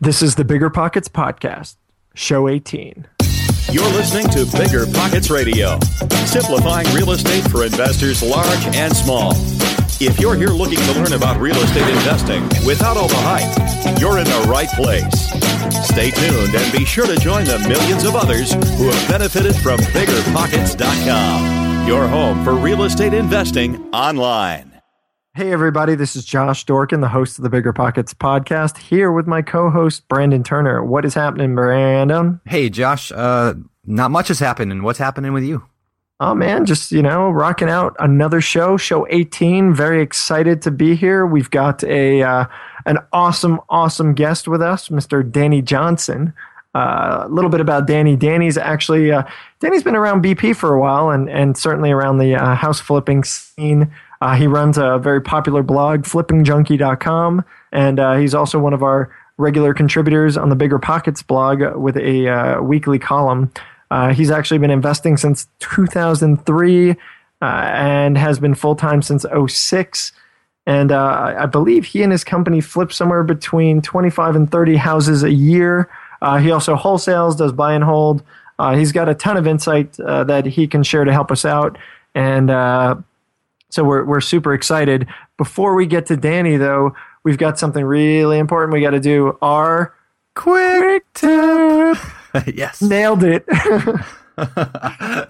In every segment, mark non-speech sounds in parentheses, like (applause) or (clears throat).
This is the Bigger Pockets Podcast, Show 18. You're listening to Bigger Pockets Radio, simplifying real estate for investors large and small. If you're here looking to learn about real estate investing without all the hype, you're in the right place. Stay tuned and be sure to join the millions of others who have benefited from biggerpockets.com, your home for real estate investing online. Hey, everybody, this is Josh Dorkin, the host of the Bigger Pockets podcast, here with my co host, Brandon Turner. What is happening, Brandon? Hey, Josh. Uh, not much has happened, and what's happening with you? Oh, man, just, you know, rocking out another show, show 18. Very excited to be here. We've got a uh, an awesome, awesome guest with us, Mr. Danny Johnson. Uh, a little bit about Danny. Danny's actually, uh, Danny's been around BP for a while and, and certainly around the uh, house flipping scene. Uh, he runs a very popular blog, flippingjunkie.com, and uh, he's also one of our regular contributors on the Bigger Pockets blog with a uh, weekly column. Uh, he's actually been investing since 2003 uh, and has been full time since 06. And uh, I believe he and his company flip somewhere between 25 and 30 houses a year. he also wholesales, does buy and hold. he's got a ton of insight that he can share to help us out. And so we're we're super excited. Before we get to Danny, though, we've got something really important. We got to do our quick tip. (laughs) yes, nailed it. (laughs)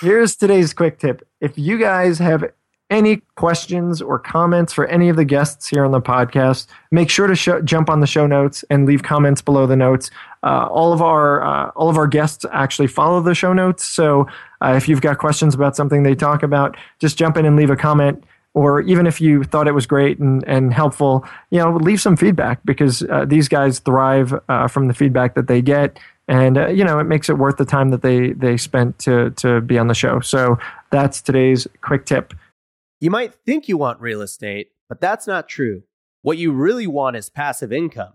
Here's today's quick tip. If you guys have any questions or comments for any of the guests here on the podcast, make sure to show, jump on the show notes and leave comments below the notes. Uh, all of our uh, all of our guests actually follow the show notes, so uh, if you've got questions about something they talk about, just jump in and leave a comment. Or even if you thought it was great and, and helpful, you know, leave some feedback because uh, these guys thrive uh, from the feedback that they get and uh, you know it makes it worth the time that they they spent to to be on the show so that's today's quick tip you might think you want real estate, but that's not true. What you really want is passive income.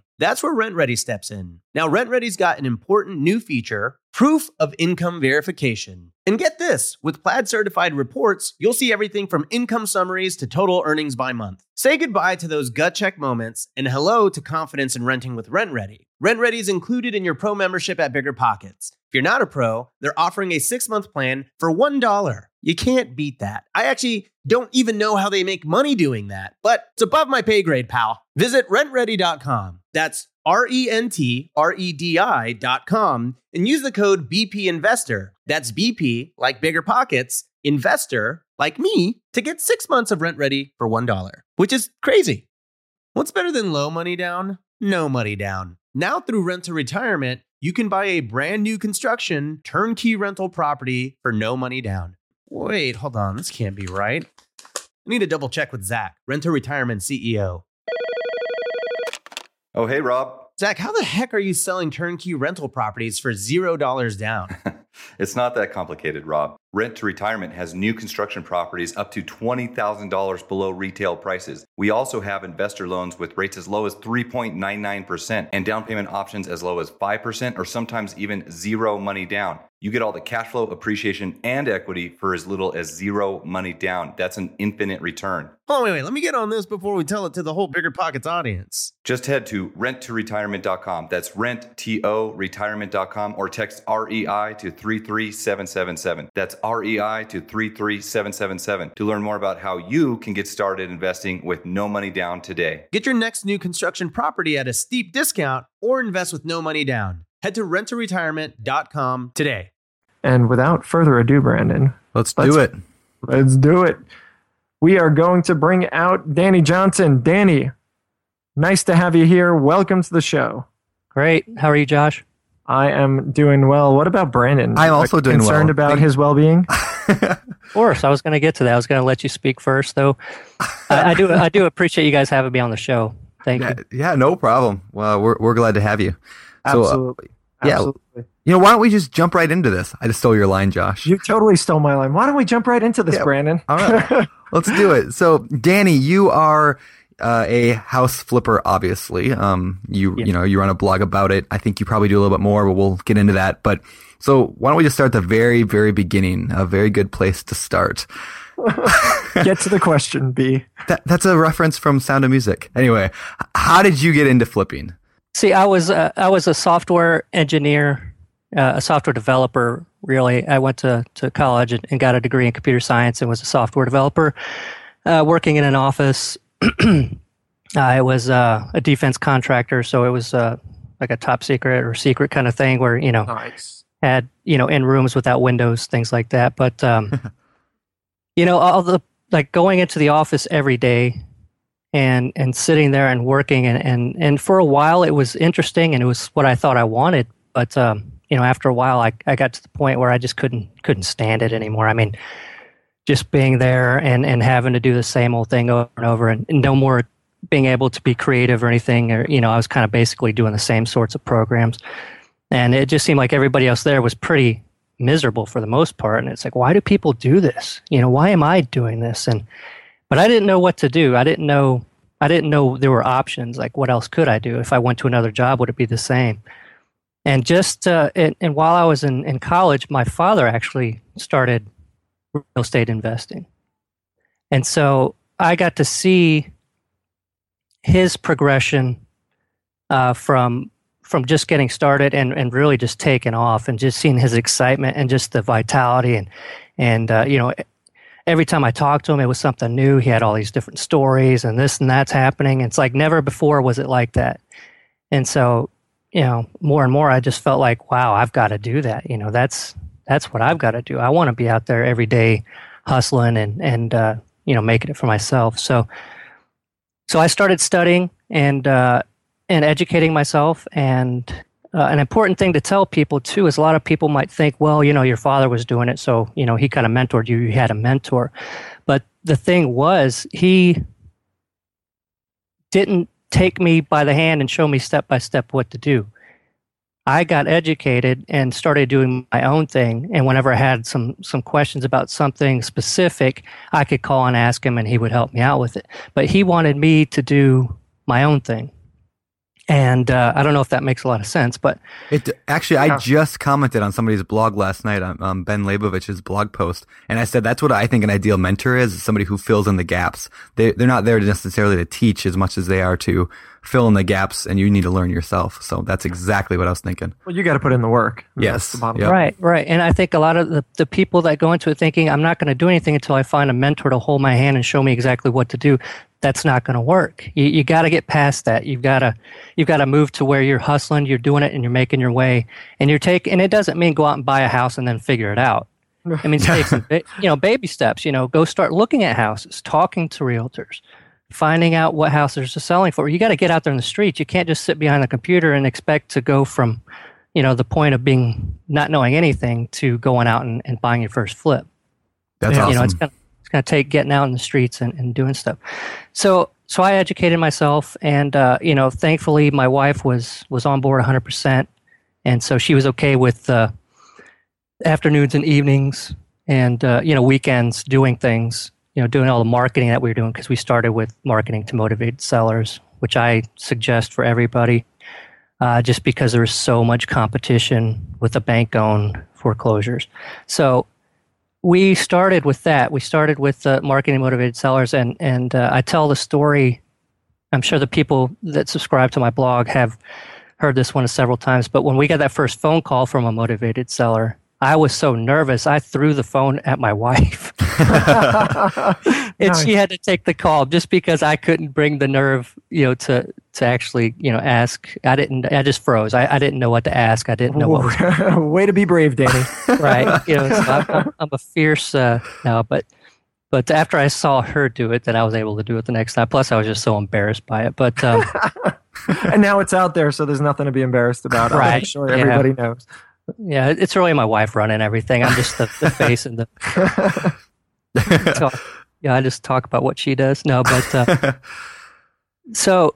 That's where RentRedi steps in. Now, RentRedi's got an important new feature proof of income verification. And get this with Plaid certified reports, you'll see everything from income summaries to total earnings by month. Say goodbye to those gut check moments and hello to confidence in renting with RentRedi. RentRedi is included in your pro membership at Bigger Pockets. If you're not a pro, they're offering a six month plan for $1. You can't beat that. I actually don't even know how they make money doing that, but it's above my pay grade, pal. Visit rentredi.com. That's R E N T R E D I dot com and use the code BP Investor. That's BP, like bigger pockets, investor, like me, to get six months of RentRedi for $1, which is crazy. What's better than low money down? No money down. Now, through Rent to Retirement, you can buy a brand new construction, turnkey rental property for no money down. Wait, hold on. This can't be right. I need to double check with Zach, Rent to Retirement CEO. Oh, hey, Rob. Zach, how the heck are you selling turnkey rental properties for $0 down? (laughs) it's not that complicated, Rob. Rent to Retirement has new construction properties up to $20,000 below retail prices. We also have investor loans with rates as low as 3.99% and down payment options as low as 5% or sometimes even zero money down. You get all the cash flow, appreciation, and equity for as little as zero money down. That's an infinite return. Oh, wait, wait. Let me get on this before we tell it to the whole Bigger Pockets audience. Just head to renttoretirement.com. That's rent, T-O, retirement.com or text REI to 33777. That's REI to 33777 to learn more about how you can get started investing with no money down today. Get your next new construction property at a steep discount or invest with no money down. Head to renttoretirement.com today. And without further ado, Brandon, Let's, Let's- do it. let's do it. We are going to bring out Danny Johnson. Danny, nice to have you here. Welcome to the show. Great. How are you, Josh? I am doing well. What about Brandon? I'm also doing well. Concerned about Thank- his well-being? (laughs) Of course. I was going to get to that. I was going to let you speak first, though. I, I do. I do appreciate you guys having me on the show. Thank Yeah, you. yeah, no problem. Well, we're we're glad to have you. So, uh, Absolutely. yeah. Absolutely. you know, why don't we just jump right into this? I just stole your line, Josh. You totally stole my line. Why don't we jump right into this, Yeah. Brandon? All right. Let's do it. So, Danny, you are uh, a house flipper, obviously. Um, you Yeah. you know you run a blog about it. I think you probably do a little bit more, but we'll get into that. But so, why don't we just start at the very very beginning? A very good place to start. (laughs) Get to the question, B. That that's a reference from Sound of Music. Anyway, how did you get into flipping? See, I was uh, I was a software engineer, uh, a software developer. Really, I went to to college and, and got a degree in computer science and was a software developer, uh, working in an office. (clears throat) I was uh, a defense contractor, so it was uh, like a top secret or secret kind of thing where you know Nice. had you know in rooms without windows things like that. But um (laughs) you know all the like going into the office every day and and sitting there and working and and and for a while it was interesting and it was what i thought i wanted. But um you know after a while i i got to the point where i just couldn't couldn't stand it anymore. I mean just being there and and having to do the same old thing over and over and, and no more being able to be creative or anything or you know i was kind of basically doing the same sorts of programs. And it just seemed like everybody else there was pretty miserable for the most part. And it's like why do people do this? You know why am i doing this? And but i didn't know what to do. I didn't know i didn't know there were options. Like what else could i do? If i went to another job would it be the same? And just uh, and, and while i was in, in college my father actually started real estate investing. And so i got to see his progression uh, from from just getting started and, and really just taking off and just seeing his excitement and just the vitality and and uh, you know every time I talked to him it was something new. He had all these different stories and this and that's happening. It's like never before was it like that. And so you know more and more I just felt like wow I've got to do that. You know that's that's what I've got to do I want to be out there every day hustling and and uh, you know making it for myself so so I started studying and uh, and educating myself. And uh, an important thing to tell people too is a lot of people might think, well, you know, your father was doing it, so you know he kind of mentored you. You had a mentor, but the thing was he didn't take me by the hand and show me step by step what to do. I got educated and started doing my own thing. And whenever I had some some questions about something specific, I could call and ask him, and he would help me out with it. But he wanted me to do my own thing, and uh, I don't know if that makes a lot of sense. But It actually. I just commented on somebody's blog last night on um, Ben Leybovich's blog post, and I said that's what I think an ideal mentor is: is somebody who fills in the gaps. They they're not there necessarily to teach as much as they are to fill in the gaps, and you need to learn yourself. So that's exactly what I was thinking. Well, you got to put in the work. Yes. The Yep. Right, right. And I think a lot of the, the people that go into it thinking, I'm not going to do anything until I find a mentor to hold my hand and show me exactly what to do. That's not going to work. You, you got to get past that. You've got to, you've got to move to where you're hustling, you're doing it, and you're making your way. And you're taking, and it doesn't mean go out and buy a house and then figure it out. (laughs) I mean, take some, you know, baby steps. You know, go start looking at houses, talking to realtors, finding out what houses are selling for. You got to get out there in the streets. You can't just sit behind the computer and expect to go from, you know, the point of being not knowing anything to going out and, and buying your first flip. That's awesome. You know, it's gonna it's gonna take getting out in the streets and, and doing stuff. So so I educated myself, and uh, you know, thankfully my wife was was on board 100, percent and so she was okay with uh, afternoons and evenings and uh, you know weekends doing things. You know, doing all the marketing that we were doing because we started with marketing to motivate sellers, which I suggest for everybody uh, just because there's so much competition with the bank owned foreclosures. So we started with that. We started with uh, marketing motivated sellers, and and uh, I tell the story. I'm sure the people that subscribe to my blog have heard this one several times. But when we got that first phone call from a motivated seller, I was so nervous, I threw the phone at my (laughs) wife. (laughs) and Nice. she had to take the call just because I couldn't bring the nerve, you know, to to actually, you know, ask. I didn't. I just froze. I, I didn't know what to ask. I didn't know what (laughs) Way to be brave, Danny. (laughs) right. You know, so I'm, I'm, a fierce uh, no, but but after I saw her do it, then I was able to do it the next time. Plus, I was just so embarrassed by it. But um, and now it's out there, so there's nothing to be embarrassed about. Right. I'm sure yeah. everybody knows. yeah, it's really my wife running everything. I'm just the, the face and the. (laughs) talk, yeah, I just talk about what she does. No, but uh, (laughs) so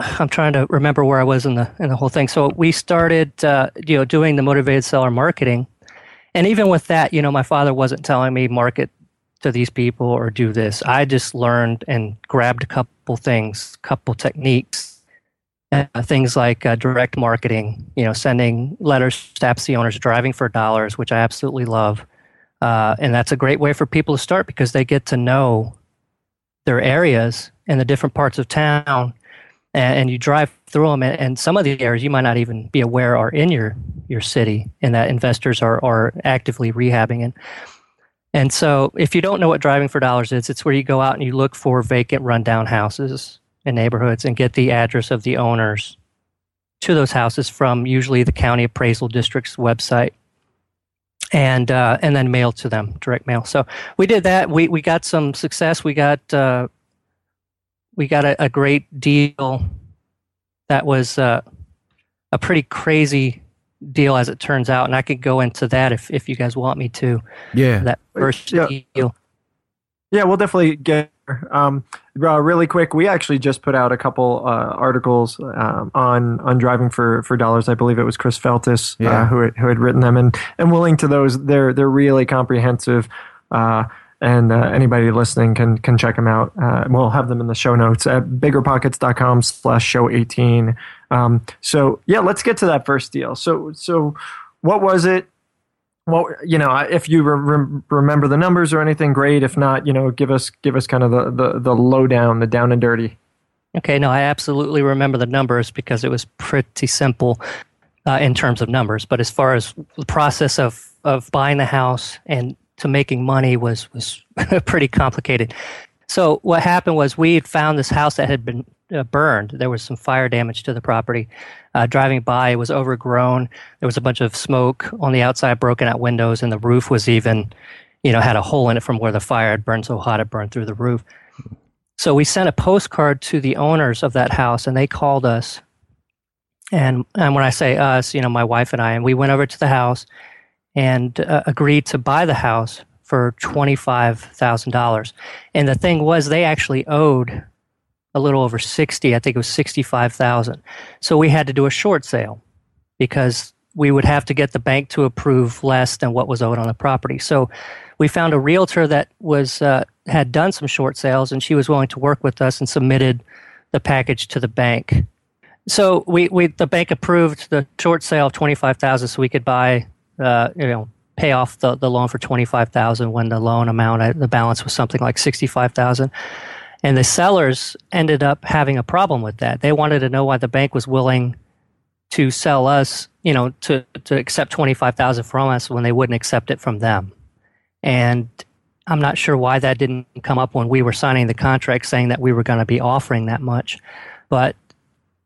I'm trying to remember where I was in the in the whole thing. So we started, uh, you know, doing the motivated seller marketing, and even with that, you know, my father wasn't telling me market to these people or do this. I just learned and grabbed a couple things, couple techniques, uh, things like uh, direct marketing. You know, sending letters to absentee owners, driving for dollars, which I absolutely love. Uh, and that's a great way for people to start because they get to know their areas and the different parts of town and, and you drive through them and, and some of the areas you might not even be aware are in your your city and that investors are are actively rehabbing in and so if you don't know what driving for dollars is it's where you go out and you look for vacant rundown houses in neighborhoods and get the address of the owners to those houses from usually the county appraisal district's website and uh, and then mail to them direct mail so we did that we we got some success we got uh, we got a, a great deal that was uh, a pretty crazy deal as it turns out and i could go into that if, if you guys want me to yeah. that first Yeah. deal Yeah, we'll definitely get. (laughs) Um, uh, really quick, we actually just put out a couple uh, articles um, on on driving for, for dollars. I believe it was Chris Feltus uh, who had, who had written them, and and we'll link to those. They're they're really comprehensive, uh, and uh, anybody listening can can check them out. Uh, we'll have them in the show notes at biggerpockets.com slash show eighteen. Um, so yeah, let's get to that first deal. So so what was it? Well, you know, if you re- remember the numbers or anything, great. If not, you know, give us give us kind of the the, the lowdown, the down and dirty. Okay, no, I absolutely remember the numbers because it was pretty simple uh, in terms of numbers. But as far as the process of, of buying the house and to making money was was (laughs) pretty complicated. So what happened was we had found this house that had been uh, burned. There was some fire damage to the property. Uh, driving by, it was overgrown. There was a bunch of smoke on the outside, broken out windows, and the roof was even, you know, had a hole in it from where the fire had burned so hot it burned through the roof. So we sent a postcard to the owners of that house, and they called us. And and when I say us, you know, my wife and I, and we went over to the house and uh, agreed to buy the house for twenty five thousand dollars. And the thing was, they actually owed a little over sixty. I think it was sixty five thousand. So we had to do a short sale because we would have to get the bank to approve less than what was owed on the property. So we found a realtor that was uh, had done some short sales, and she was willing to work with us and submitted the package to the bank. So we, we the bank approved the short sale of twenty five thousand, so we could buy, uh, you know, pay off the, the loan for twenty five thousand when the loan amount uh, the balance was something like sixty five thousand. And the sellers ended up having a problem with that. They wanted to know why the bank was willing to sell us, you know, to to accept twenty five thousand from us when they wouldn't accept it from them. And I'm not sure why that didn't come up when we were signing the contract saying that we were going to be offering that much. But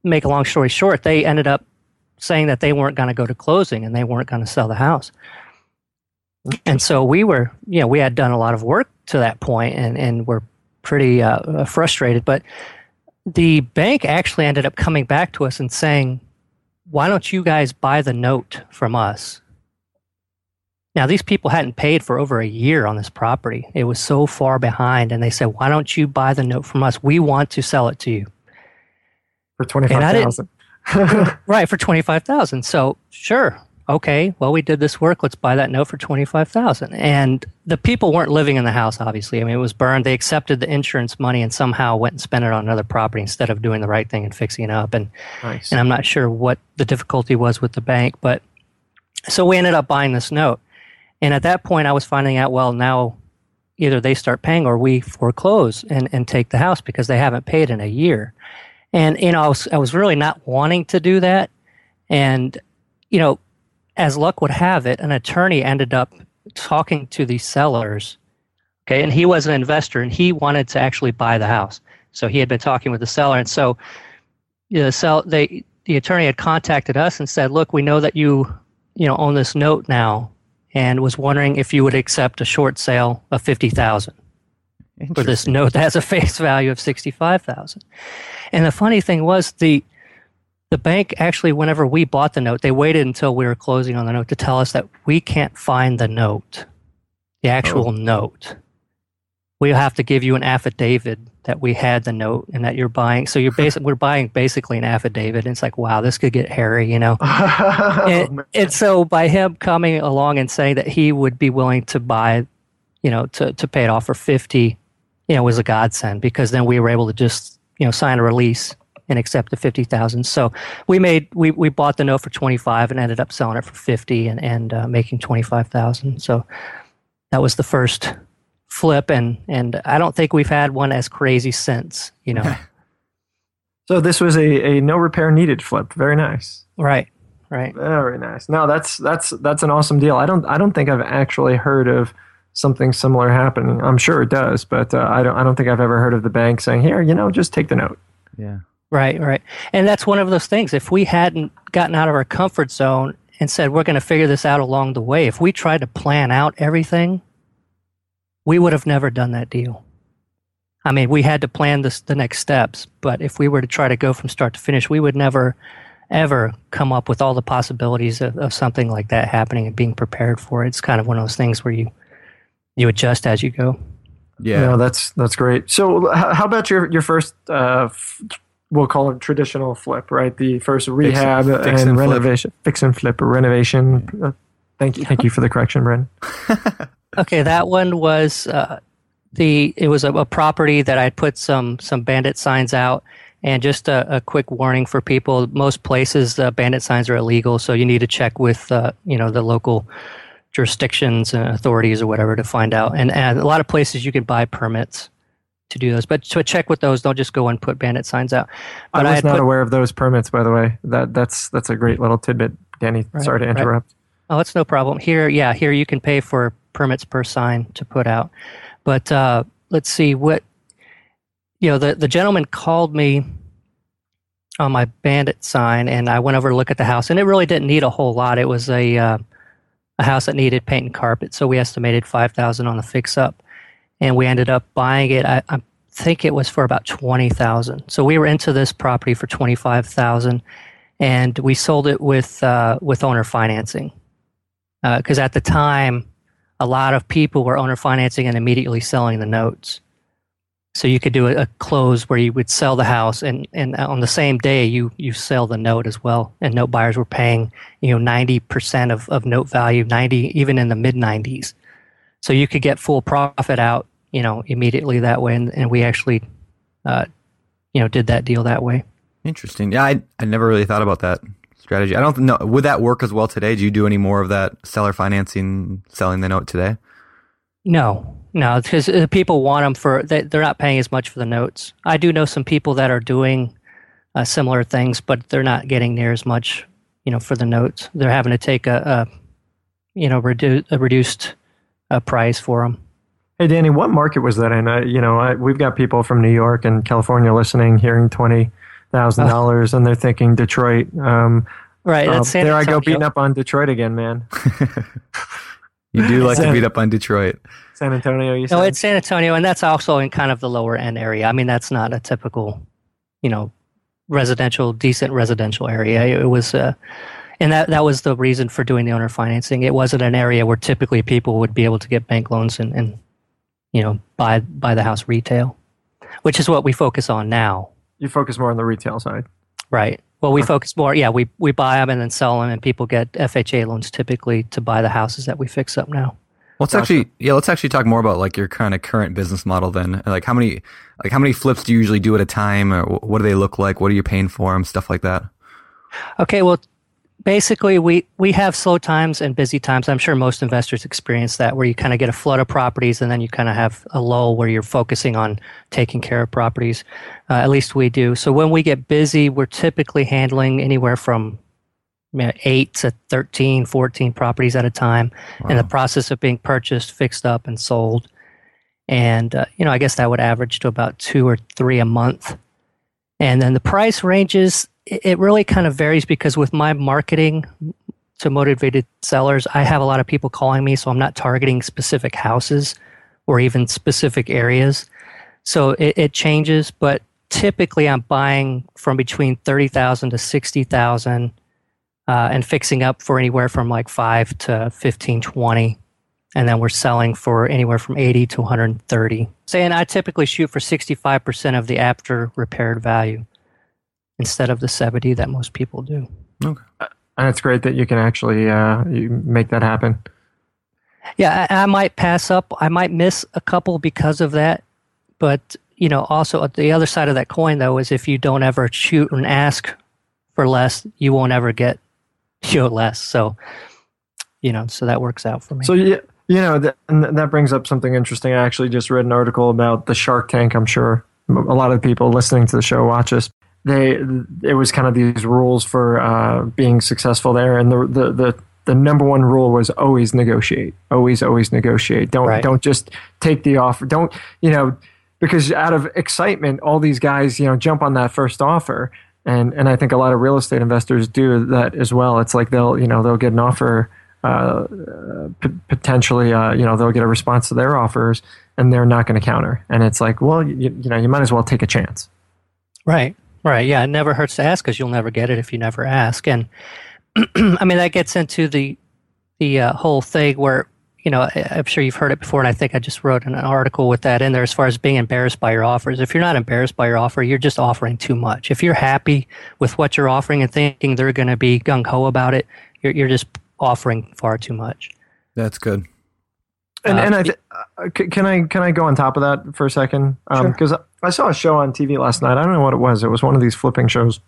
make a long story short, they ended up saying that they weren't going to go to closing and they weren't going to sell the house. And so we were, you know, we had done a lot of work to that point and, and we're pretty uh, frustrated. But the bank actually ended up coming back to us and saying, why don't you guys buy the note from us? Now, these people hadn't paid for over a year on this property. It was so far behind. And they said, why don't you buy the note from us? We want to sell it to you. for twenty And I five didn't- thousand. (laughs) right, for 25000 So, sure. Okay, well, we did this work. Let's buy that note for 25000 And the people weren't living in the house, obviously. I mean, it was burned. They accepted the insurance money and somehow went and spent it on another property instead of doing the right thing and fixing it up. And nice. and I'm not sure what the difficulty was with the bank, but so we ended up buying this note. And at that point, I was finding out, well, now either they start paying or we foreclose and, and take the house because they haven't paid in a year. And, you know, I was, I was really not wanting to do that. And, you know, as luck would have it, an attorney ended up talking to the sellers. Okay, and he was an investor and he wanted to actually buy the house. So he had been talking with the seller, and so you know, sell they the attorney had contacted us and said, "Look, we know that you you know own this note now, and was wondering if you would accept a short sale of fifty thousand for this note that has a face value of sixty five thousand. And the funny thing was the the bank actually, whenever we bought the note, they waited until we were closing on the note to tell us that we can't find the note, the actual oh. note. We'll have to give you an affidavit that we had the note and that you're buying. So you're basically we're buying basically an affidavit. And it's like, wow, this could get hairy, you know. (laughs) oh, and, and, so by him coming along and saying that he would be willing to buy, you know, to to pay it off for fifty, you know, was a godsend because then we were able to just you know sign a release and accept the 50,000. So we made we, we bought the note for 25 and ended up selling it for 50 and and uh, making 25,000. So that was the first flip and and I don't think we've had one as crazy since, you know. (laughs) so this was a, a no repair needed flip. Very nice. Right. Right. Very nice. No, that's that's that's an awesome deal. I don't I don't think I've actually heard of something similar happening. I'm sure it does, but uh, I don't I don't think I've ever heard of the bank saying, "Here, you know, just take the note." Yeah. Right, right. And that's one of those things. If we hadn't gotten out of our comfort zone and said, we're going to figure this out along the way, if we tried to plan out everything, we would have never done that deal. I mean, we had to plan this, the next steps, but if we were to try to go from start to finish, we would never, ever come up with all the possibilities of, of something like that happening and being prepared for it. It's kind of one of those things where you, you adjust as you go. Yeah, no, that's that's great. So, how about your your first uh, we'll call it traditional flip, right? The first rehab fix, fix and, and renovation, fix and flip or renovation. Uh, thank you, thank you for the correction, Bren. (laughs) okay, that one was uh, the. It was a, a, property that I put some some bandit signs out, and just a, a quick warning for people: most places uh, bandit signs are illegal, so you need to check with uh, you know the local jurisdictions and authorities or whatever to find out. And, and a lot of places you can buy permits to do those. But to check with those, don't just go and put bandit signs out. But I was I not put, aware of those permits, by the way. That that's that's a great little tidbit, Danny. Right, sorry to interrupt. Right. Oh, that's no problem. Here, yeah, here you can pay for permits per sign to put out. But uh, let's see what you know. The the gentleman called me on my bandit sign, and I went over to look at the house, and it really didn't need a whole lot. It was a uh, a house that needed paint and carpet, so we estimated five thousand on the fix up and we ended up buying it. I, I think it was for about twenty thousand. So we were into this property for twenty five thousand, and we sold it with uh, with owner financing because uh, at the time, a lot of people were owner financing and immediately selling the notes. So you could do a, a, close where you would sell the house, and, and on the same day you you sell the note as well. And note buyers were paying you know ninety percent of, of note value, ninety even in the mid nineties. So you could get full profit out, you know, immediately that way. And, and we actually, uh, you know, did that deal that way. Interesting. Yeah, I, I never really thought about that strategy. I don't know. Would that work as well today? Do you do any more of that seller financing, selling the note today? No, no, because uh, people want them for, they, they're not paying as much for the notes. I do know some people that are doing uh, similar things, but they're not getting near as much, you know, for the notes. They're having to take a, a you know, redu- a reduced a price for them. Hey, Danny, what market was that in? I, you know, I, we've got people from New York and California listening, hearing twenty thousand dollars, and they're thinking Detroit. Um, right. Uh, there I go beating up on Detroit again, man. (laughs) you do like San, to beat up on Detroit. San Antonio, you said? No, it's San Antonio, and that's also in kind of the lower end area. I mean, that's not a typical, you know, residential, decent residential area. It was. Uh, and that that was the reason for doing the owner financing. It wasn't an area where typically people would be able to get bank loans and, and you know buy buy the house retail, which is what we focus on now. You focus more on the retail side, right? Well, we focus more. Yeah, we we buy them and then sell them, and people get FHA loans typically to buy the houses that we fix up now. Let's gotcha. actually, yeah, let's actually talk more about like your kind of current business model. Then, like how many, like how many flips do you usually do at a time, or what do they look like? What are you paying for them? Stuff like that. Okay, well, basically we we have slow times and busy times i'm sure most investors experience that where you kind of get a flood of properties and then you kind of have a lull where you're focusing on taking care of properties uh, at least we do so when we get busy we're typically handling anywhere from eight to 13, 14 properties at a time wow. in the process of being purchased, fixed up, and sold. And, uh, you know, I guess that would average to about two or three a month. And then the price ranges, it really kind of varies because with my marketing to motivated sellers, I have a lot of people calling me, so I'm not targeting specific houses or even specific areas. So it, it changes, but typically I'm buying from between 30,000 to 60,000 uh, and fixing up for anywhere from like 5 to 15, 20. And then we're selling for anywhere from 80 to 130. Saying I typically shoot for 65% of the after repaired value instead of the 70 that most people do. Okay. And it's great that you can actually uh, you make that happen. Yeah, I, I might pass up. I might miss a couple because of that. But, you know, also the other side of that coin, though, is if you don't ever shoot and ask for less, you won't ever get (laughs) you know, less. So, you know, so that works out for me. So, yeah. You know, that, that brings up something interesting. I actually just read an article about the Shark Tank. I'm sure a lot of people listening to the show watch this they it was kind of these rules for uh, being successful there, and the, the the the number one rule was always negotiate, always always negotiate. Don't right. don't just take the offer. Don't you know because out of excitement, all these guys you know jump on that first offer, and and I think a lot of real estate investors do that as well. It's like they'll you know they'll get an offer. Uh, p- potentially, uh, you know, they'll get a response to their offers, and they're not going to counter. And it's like, well, you, you know, you might as well take a chance. Right. Right. Yeah. It never hurts to ask because you'll never get it if you never ask. And (clears throat) I mean, that gets into the the uh, whole thing where you know I'm sure you've heard it before, and I think I just wrote an article with that in there as far as being embarrassed by your offers. If you're not embarrassed by your offer, you're just offering too much. If you're happy with what you're offering and thinking they're going to be gung ho about it, you're you're just offering far too much. That's good. And, uh, and I th- uh, can I can I go on top of that for a second? Because um, I saw a show on TV last night. I don't know what it was. It was one of these flipping shows.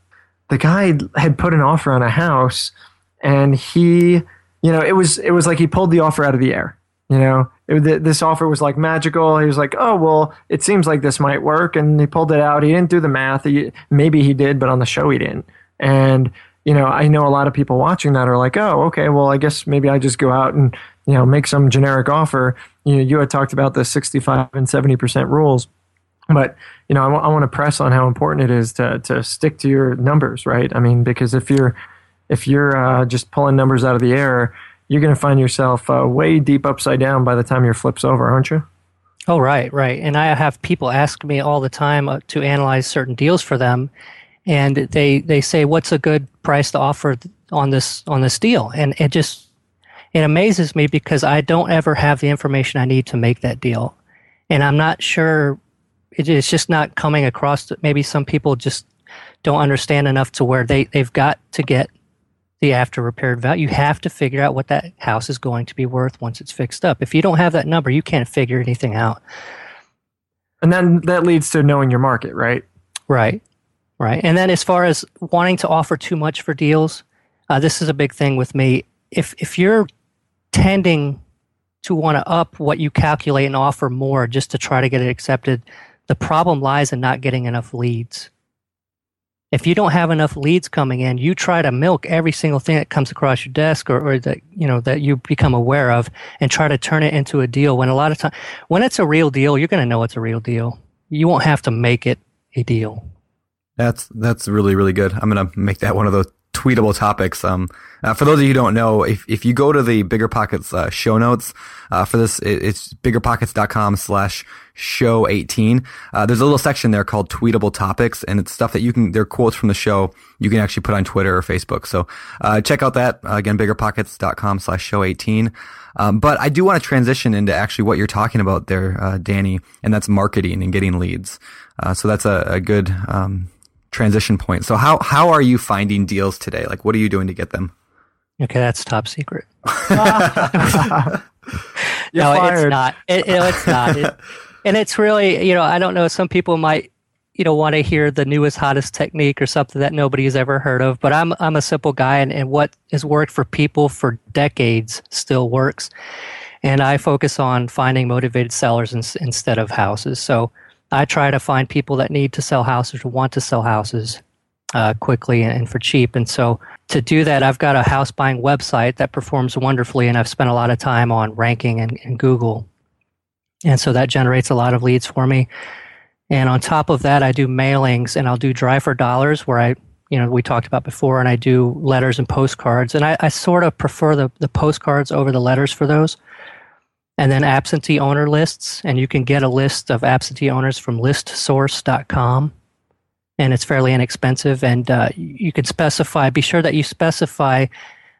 The guy had put an offer on a house, and he, you know, it was it was like he pulled the offer out of the air. You know, it, this offer was like magical. He was like, "Oh well, it seems like this might work," and he pulled it out. He didn't do the math. He, maybe he did, but on the show he didn't. And you know, I know a lot of people watching that are like, "Oh, okay, well, I guess maybe I just go out and you know make some generic offer." You know, you had talked about the sixty-five and seventy percent rules but you know, I, w- I want to press on how important it is to to stick to your numbers, right? I mean, because if you're if you're uh, just pulling numbers out of the air, you're going to find yourself uh, way deep upside down by the time your flips over, aren't you? Oh, right, right. And I have people ask me all the time uh, to analyze certain deals for them, and they they say, "What's a good price to offer on this on this deal?" And it just it amazes me because I don't ever have the information I need to make that deal, and I'm not sure it's just not coming across. Maybe some people just don't understand enough to where they, they've got to get the after repaired value. You have to figure out what that house is going to be worth once it's fixed up. If you don't have that number, you can't figure anything out. And then that leads to knowing your market, right? Right, right. And then as far as wanting to offer too much for deals, uh, this is a big thing with me. If if you're tending to want to up what you calculate and offer more just to try to get it accepted, the problem lies in not getting enough leads. If you don't have enough leads coming in, you try to milk every single thing that comes across your desk or, or that you know that you become aware of and try to turn it into a deal. When a lot of time, when it's a real deal, you're going to know it's a real deal. You won't have to make it a deal. That's that's really really good. I'm gonna make that one of those tweetable topics. Um, uh, for those of you who don't know, if, if you go to the Bigger Pockets uh, show notes uh, for this, it, it's biggerpockets.com slash show 18. Uh, there's a little section there called tweetable topics, and it's stuff that you can, they're quotes from the show you can actually put on Twitter or Facebook. So uh, check out that. Uh, again, biggerpockets.com slash show 18. Um, but I do want to transition into actually what you're talking about there, Danny, and that's marketing and getting leads. so that's a, a good um, transition point. So how how are you finding deals today? Like what are you doing to get them? Okay, that's top secret. (laughs) (laughs) no, fired. it's not. It, it, it's not. It, and it's really, you know, I don't know. Some people might, you know, want to hear the newest, hottest technique or something that nobody has ever heard of. But I'm I'm a simple guy, and, and what has worked for people for decades still works. And I focus on finding motivated sellers in, instead of houses. So I try to find people that need to sell houses or want to sell houses uh, quickly and for cheap. And so to do that, I've got a house buying website that performs wonderfully, and I've spent a lot of time on ranking in, in Google. And so that generates a lot of leads for me. And on top of that, I do mailings and I'll do Drive for Dollars where I, you know, we talked about before, and I do letters and postcards. And I, I sort of prefer the, the postcards over the letters for those. And then absentee owner lists. And you can get a list of absentee owners from listsource.com. And it's fairly inexpensive. And uh, you can specify, be sure that you specify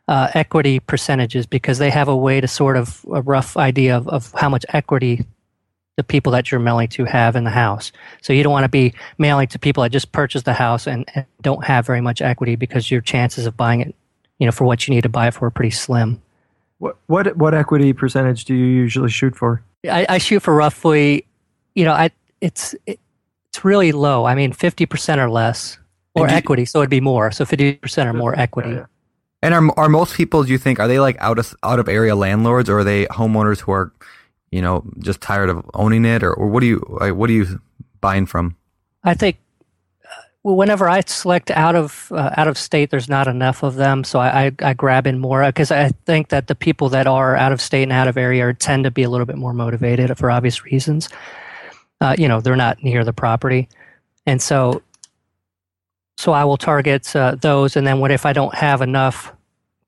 uh, equity percentages because they have a way to sort of a rough idea of, of how much equity the people that you're mailing to have in the house. So you don't want to be mailing to people that just purchased the house and, and, don't have very much equity because your chances of buying it, you know, for what you need to buy it for are pretty slim. What what what equity percentage do you usually shoot for? I, I shoot for roughly, you know, I it's it, it's really low. I mean, fifty percent or less, or equity. So it'd be more. So fifty percent or more equity. Yeah, yeah. And are are most people? Do you think are they like out of out of area landlords, or are they homeowners who are you know, just tired of owning it, or, or what do you what are you buying from? I think well, whenever I select out of uh, out of state, there's not enough of them, so I, I, I grab in more because I think that the people that are out of state and out of area tend to be a little bit more motivated for obvious reasons. Uh, you know, they're not near the property, and so so I will target uh, those. And then what if I don't have enough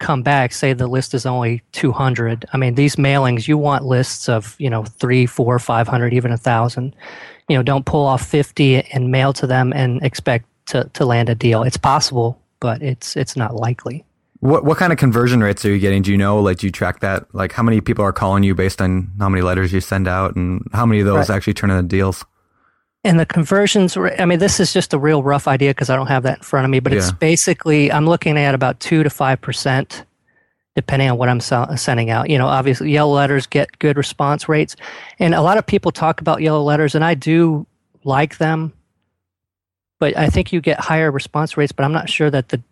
come back, say the list is only 200. I mean, these mailings, you want lists of, you know, three four five hundred even a thousand. You know, don't pull off 50 and mail to them and expect to, to land a deal. It's possible, but it's, it's not likely. What, what kind of conversion rates are you getting? Do you know, like, do you track that? Like, how many people are calling you based on how many letters you send out and how many of those right. actually turn into deals? and the conversions i mean this is just a real rough idea because i don't have that in front of me but yeah. it's basically i'm looking at about 2 to 5% depending on what i'm sending out you know obviously yellow letters get good response rates and a lot of people talk about yellow letters and i do like them but i think you get higher response rates but i'm not sure that the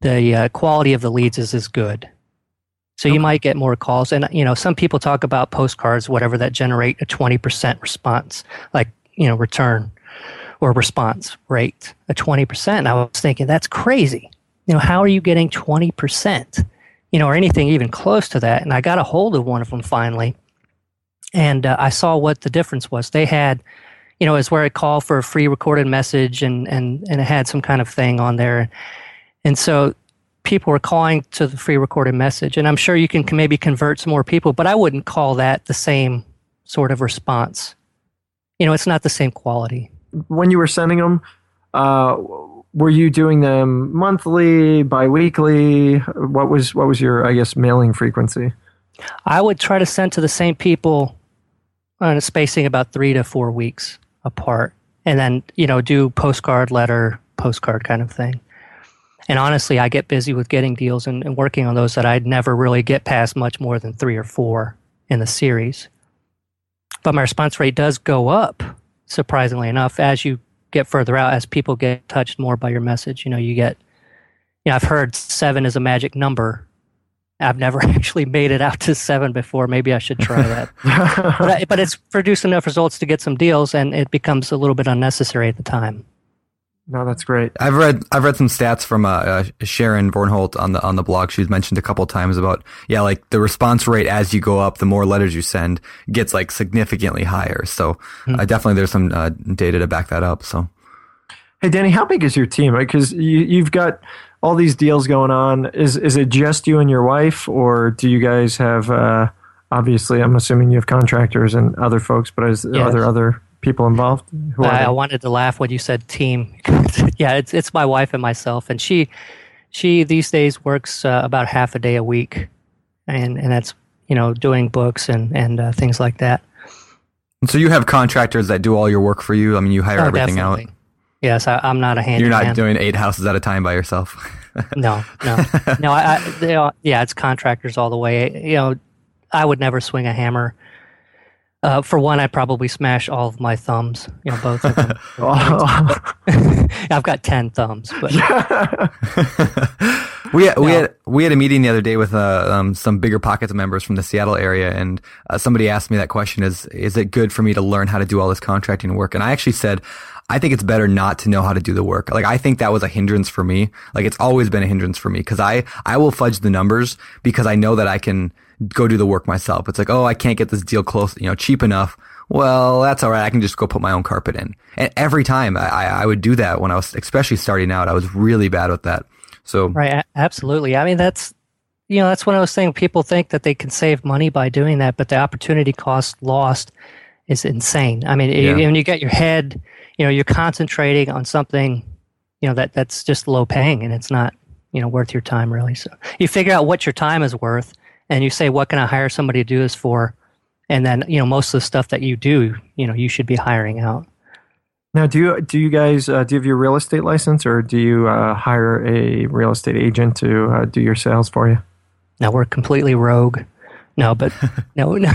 the uh, quality of the leads is as good so okay. you might get more calls and you know some people talk about postcards whatever that generate a 20% response like you know, return or response rate a 20%. And I was thinking, that's crazy. You know, how are you getting 20%? You know, or anything even close to that. And I got a hold of one of them finally. And uh, I saw what the difference was. They had, you know, it's where it called for a free recorded message and, and, and it had some kind of thing on there. And so people were calling to the free recorded message. And I'm sure you can maybe convert some more people, but I wouldn't call that the same sort of response you know, it's not the same quality. When you were sending them, uh, were you doing them monthly, biweekly? What was what was your I guess mailing frequency? I would try to send to the same people on a spacing about three to four weeks apart, and then you know do postcard, letter, postcard kind of thing. And honestly, I get busy with getting deals and, and working on those that I'd never really get past much more than three or four in the series but my response rate does go up surprisingly enough as you get further out as people get touched more by your message. You know you get you know i've heard seven is a magic number. I've never (laughs) actually made it out to seven before. Maybe i should try that. (laughs) But, I, but it's produced enough results to get some deals and it becomes a little bit unnecessary at the time no, that's great. I've read I've read some stats from uh, uh, Sharon Vornholt on the on the blog. She's mentioned a couple times about yeah, like the response rate as you go up, the more letters you send gets like significantly higher. So mm-hmm. uh, definitely there's some uh, data to back that up. So, hey Danny, how big is your team? Because you you've got all these deals going on. Is is it just you and your wife, or do you guys have? Uh, obviously, I'm assuming you have contractors and other folks, but is, yes. are there other people involved? Who I, I wanted to laugh when you said team. (laughs) yeah, it's it's my wife and myself, and she she these days works uh, about half a day a week, and and that's you know doing books and and uh, things like that. And so you have contractors that do all your work for you. I mean, you hire oh, everything definitely. out. Yes, I, am not a handyman. You're not doing eight houses at a time by yourself. (laughs) no, no, no. I, I you know, yeah, it's contractors all the way. You know, I would never swing a hammer uh, for one, I probably smash all of my thumbs. You know, both of them. (laughs) (laughs) I've got ten thumbs, but (laughs) we had, we had we had a meeting the other day with uh, um, some bigger pockets members from the Seattle area, and uh, somebody asked me that question: Is is it good for me to learn how to do all this contracting work? And I actually said, I think it's better not to know how to do the work. Like I think that was a hindrance for me. Like it's always been a hindrance for me because I, I will fudge the numbers because I know that I can go do the work myself. It's like, oh, I can't get this deal close, you know, cheap enough. Well, that's all right. I can just go put my own carpet in. And every time I, I would do that when I was, especially starting out, I was really bad with that. So, right. Absolutely. I mean, that's, you know, that's what I was saying. People think that they can save money by doing that, but the opportunity cost lost is insane. I mean, yeah. when you get your head, you know, you're concentrating on something, you know, that that's just low paying and it's not, you know, worth your time really. So you figure out what your time is worth and you say, what can I hire somebody to do this for? And then, you know, most of the stuff that you do, you know, you should be hiring out. Now, do you do you guys uh, do you have your real estate license, or do you uh, hire a real estate agent to uh, do your sales for you? Now we're completely rogue. No, but (laughs) no, (laughs) no,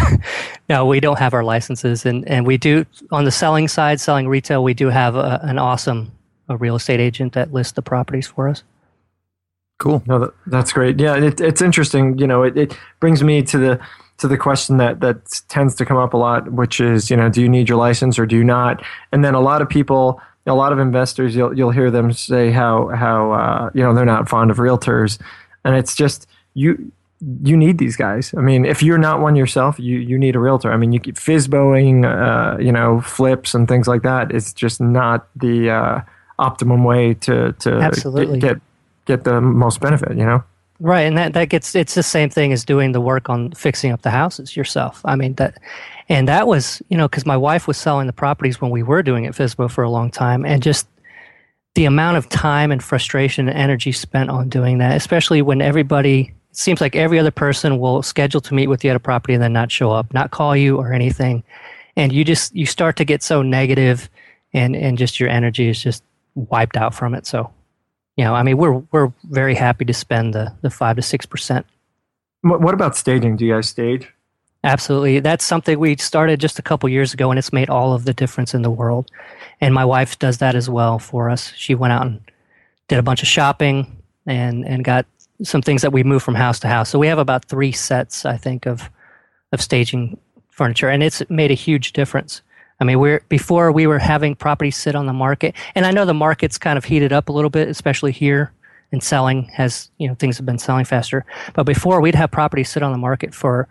no, we don't have our licenses, and and we do on the selling side, selling retail. We do have a, an awesome a real estate agent that lists the properties for us. Cool. No, that, that's great. Yeah, it, it's interesting. You know, it, it brings me to the to the question that that tends to come up a lot, which is, you know, do you need your license or do you not? And then a lot of people, a lot of investors, you'll you'll hear them say how how uh, you know they're not fond of realtors, and it's just you you need these guys. I mean, if you're not one yourself, you you need a realtor. I mean, you keep FSBOing, uh, you know, flips and things like that. It's just not the uh, optimum way to to Absolutely. Get, get get the most benefit. You know. Right, and that that gets it's the same thing as doing the work on fixing up the houses yourself. I mean that, and that was you know because my wife was selling the properties when we were doing it FSBO for a long time, and just the amount of time and frustration and energy spent on doing that, especially when everybody it seems like every other person will schedule to meet with you at a property and then not show up, not call you or anything. And you just you start to get so negative and and just your energy is just wiped out from it. So, you know, I mean, we're we're very happy to spend the the 5 to 6%. What about staging? Do you guys stage? Absolutely. That's something we started just a couple years ago and it's made all of the difference in the world. And my wife does that as well for us. She went out and did a bunch of shopping and and got some things that we move from house to house. So we have about three sets, I think, of of staging furniture, and it's made a huge difference. I mean, we're before we were having properties sit on the market, and I know the market's kind of heated up a little bit, especially here, and selling has you know things have been selling faster. But before we'd have properties sit on the market for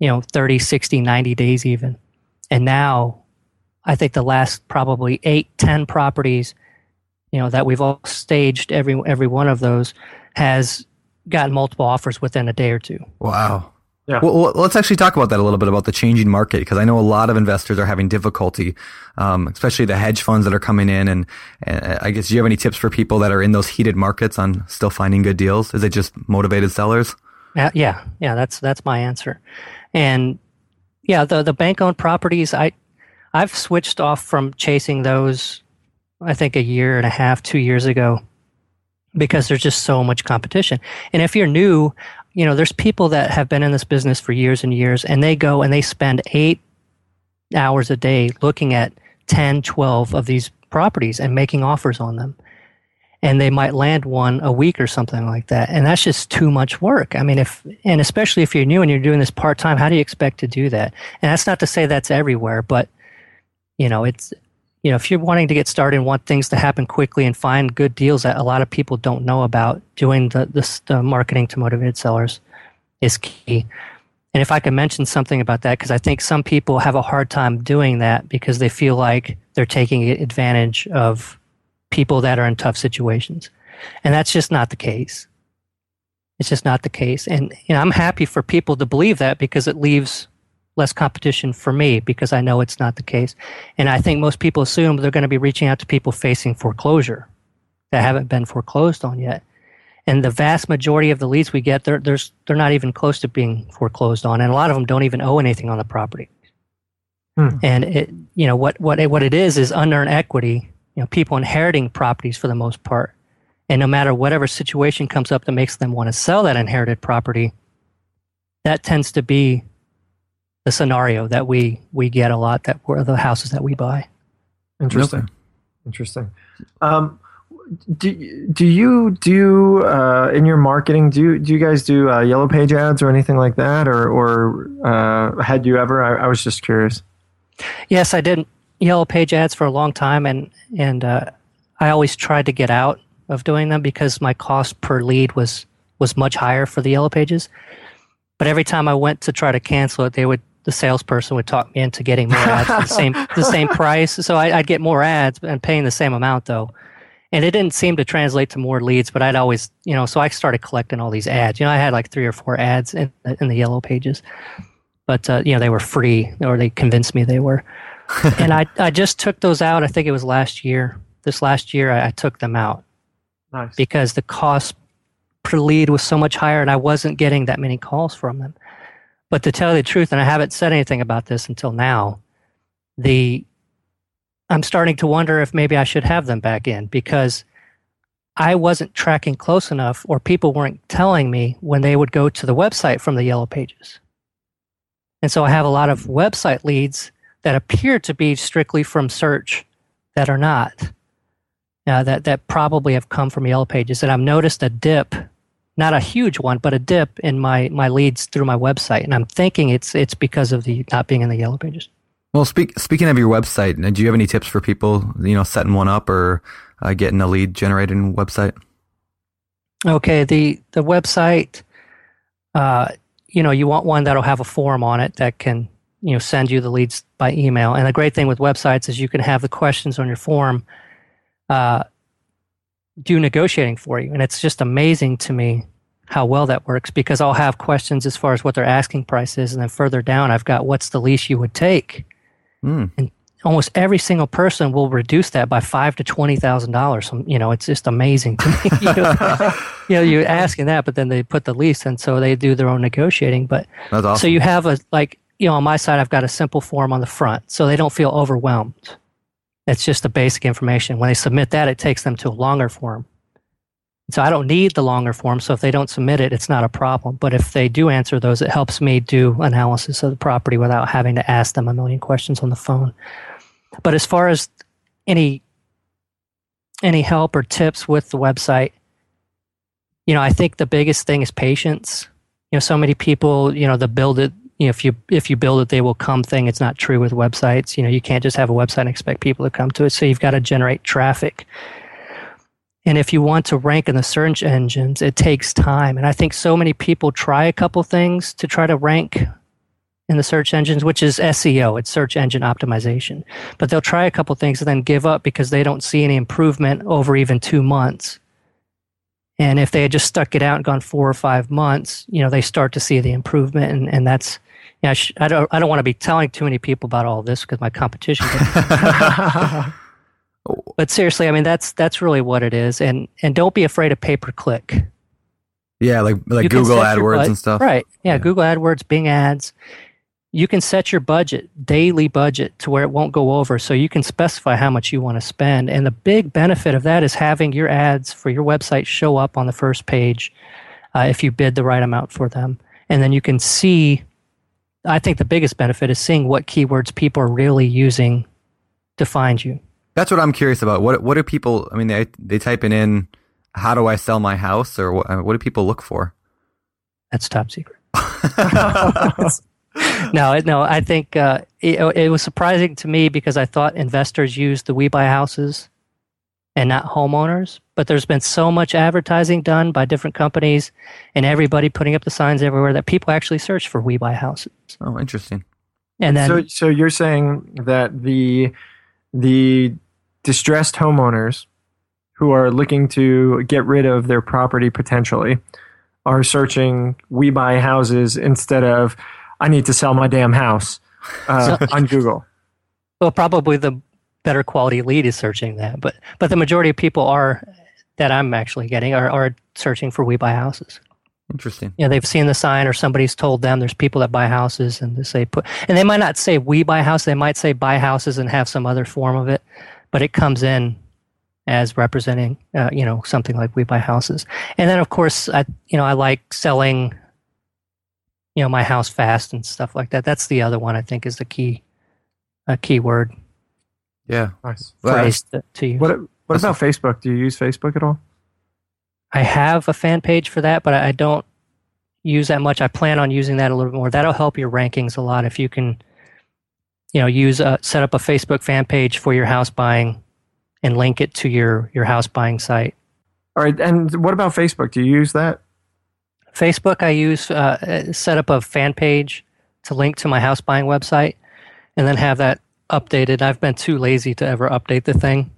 you know 30, 60, 90 days even, and now I think the last probably eight, ten properties, you know, that we've all staged every every one of those has gotten multiple offers within a day or two. Wow. Yeah. Well, let's actually talk about that a little bit about the changing market because I know a lot of investors are having difficulty, um, especially the hedge funds that are coming in. And, and, I guess do you have any tips for people that are in those heated markets on still finding good deals? Is it just motivated sellers? Uh, yeah, yeah, that's that's my answer. And yeah, the the bank owned properties, I I've switched off from chasing those. I think a year and a half, two years ago because there's just so much competition. And if you're new, you know, there's people that have been in this business for years and years and they go and they spend eight hours a day looking at 10, 12 of these properties and making offers on them. And they might land one a week or something like that. And that's just too much work. I mean, if, and especially if you're new and you're doing this part time, how do you expect to do that? And that's not to say that's everywhere, but, you know, it's, you know, if you're wanting to get started and want things to happen quickly and find good deals that a lot of people don't know about, doing the, the, the marketing to motivated sellers is key. And if I can mention something about that, because I think some people have a hard time doing that because they feel like they're taking advantage of people that are in tough situations. And that's just not the case. It's just not the case. And you know, I'm happy for people to believe that because it leaves less competition for me because I know it's not the case. And I think most people assume they're going to be reaching out to people facing foreclosure that haven't been foreclosed on yet. And the vast majority of the leads we get, they're, they're, they're not even close to being foreclosed on. And a lot of them don't even owe anything on the property. Hmm. And it, you know, what, what, it, what it is is unearned equity, you know, people inheriting properties for the most part. And no matter whatever situation comes up that makes them want to sell that inherited property, that tends to be the scenario that we we get a lot that were the houses that we buy. Interesting. Yep. Interesting. Um, do do you do uh, in your marketing? Do you, do you guys do uh, yellow page ads or anything like that, or or uh, had you ever? I, I, was just curious. Yes, I did. yellow page ads for a long time, and and uh, I always tried to get out of doing them because my cost per lead was was much higher for the yellow pages. But every time I went to try to cancel it, they would the salesperson would talk me into getting more ads for the same the same (laughs) price. So I, would get more ads and paying the same amount though. And it didn't seem to translate to more leads, but I'd always, you know, so I started collecting all these ads. You know, I had like three or four ads in, in the yellow pages, but uh, you know they were free, or they convinced me they were. (laughs) and I I just took those out. I think it was last year. This last year, I, I took them out nice. because the cost per lead was so much higher, and I wasn't getting that many calls from them. But to tell you the truth, and I haven't said anything about this until now, the I'm starting to wonder if maybe I should have them back in because I wasn't tracking close enough, or people weren't telling me when they would go to the website from the yellow pages. And so I have a lot of website leads that appear to be strictly from search that are not. Uh, that that probably have come from yellow pages, and I've noticed a dip not a huge one, but a dip in my my leads through my website, and I'm thinking it's it's because of the not being in the yellow pages. Well, speak, speaking of your website, do you have any tips for people, you know, setting one up or uh, getting a lead generating website? Okay, the the website, uh, you know, you want one that'll have a form on it that can you know send you the leads by email. And the great thing with websites is you can have the questions on your form. Uh, do negotiating for you. And it's just amazing to me how well that works because I'll have questions as far as what their asking price is. And then further down, I've got what's the lease you would take. Mm. And almost every single person will reduce that by five to twenty thousand dollars. You know, it's just amazing to me. (laughs) you, know, you know, you're asking that, but then they put the lease, and so they do their own negotiating. But awesome. so you have a like you know on my side, I've got a simple form on the front, so they don't feel overwhelmed. It's just the basic information. When they submit that, it takes them to a longer form. So I don't need the longer form. So if they don't submit it, it's not a problem. But if they do answer those, it helps me do analysis of the property without having to ask them a million questions on the phone. But as far as any any help or tips with the website, you know, I think the biggest thing is patience. You know, so many people, you know, the build it you know, if you if you build it, they will come thing. It's not true with websites. You know, you can't just have a website and expect people to come to it. So you've got to generate traffic. And if you want to rank in the search engines, it takes time. And I think so many people try a couple things to try to rank in the search engines, which is SEO, it's search engine optimization. But they'll try a couple things and then give up because they don't see any improvement over even two months. And if they had just stuck it out and gone four or five months, you know, they start to see the improvement. And, and that's, yeah, I, I don't. I don't want to be telling too many people about all this because my competition. (laughs) but seriously, I mean that's that's really what it is, and and don't be afraid of pay per click. Yeah, like like you Google AdWords and stuff. Right. Yeah, yeah, Google AdWords, Bing Ads. You can set your budget, daily budget, to where it won't go over. So you can specify how much you want to spend. And the big benefit of that is having your ads for your website show up on the first page uh, if you bid the right amount for them. And then you can see I think the biggest benefit is seeing what keywords people are really using to find you. That's what I'm curious about. What what do people? I mean, they they type in "How do I sell my house?" or what, what do people look for? That's top secret. (laughs) no, no. I think uh, it, it was surprising to me because I thought investors use the We Buy Houses and not homeowners. But there's been so much advertising done by different companies and everybody putting up the signs everywhere that people actually search for We Buy Houses. Oh, interesting. And then, so, so you're saying that the the distressed homeowners who are looking to get rid of their property potentially are searching We Buy Houses instead of I need to sell my damn house uh, on Google. (laughs) Well, probably the better quality lead is searching that. But but the majority of people are that I'm actually getting are, are searching for we buy houses. Interesting. Yeah, you know, they've seen the sign or somebody's told them there's people that buy houses and they say put and they might not say we buy houses, they might say buy houses and have some other form of it, but it comes in as representing uh, you know something like we buy houses. And then of course I you know I like selling you know my house fast and stuff like that. That's the other one I think is the key a key word. Yeah. Nice. Phrase to, to you. What, what about Facebook? Do you use Facebook at all? I have a fan page for that, but I don't use that much. I plan on using that a little bit more. That'll help your rankings a lot if you can you know, use a, set up a Facebook fan page for your house buying and link it to your, your house buying site. All right. And what about Facebook? Do you use that? Facebook, I use uh, set up a fan page to link to my house buying website and then have that updated. I've been too lazy to ever update the thing,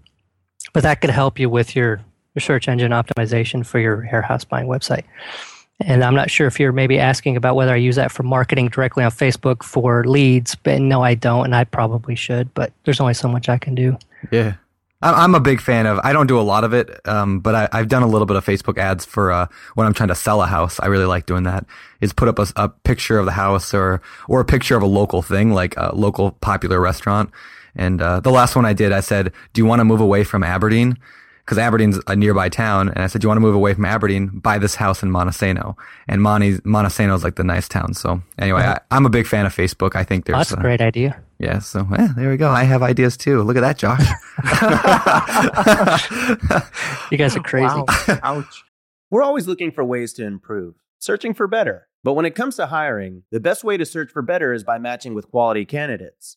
but that could help you with your, your search engine optimization for your hair house buying website. And I'm not sure if you're maybe asking about whether I use that for marketing directly on Facebook for leads, but no, I don't, and I probably should, but there's only so much I can do. Yeah. I'm a big fan of. I don't do a lot of it, um, but I, have done a little bit of Facebook ads for uh, when I'm trying to sell a house. I really like doing that. Is put up a, a, picture of the house or or a picture of a local thing, like a local popular restaurant. And uh, the last one I did, I said, "Do you want to move away from Aberdeen?" because Aberdeen's a nearby town. And I said, you want to move away from Aberdeen? Buy this house in Montesano. And Monte, Montesano is like the nice town. So anyway, I, am a big fan of Facebook. I think there's that's a great idea. Yeah. So eh, there we go. I have ideas too. Look at that, Josh. (laughs) you guys are crazy. Wow. Ouch. We're always looking for ways to improve, searching for better. But when it comes to hiring, the best way to search for better is by matching with quality candidates.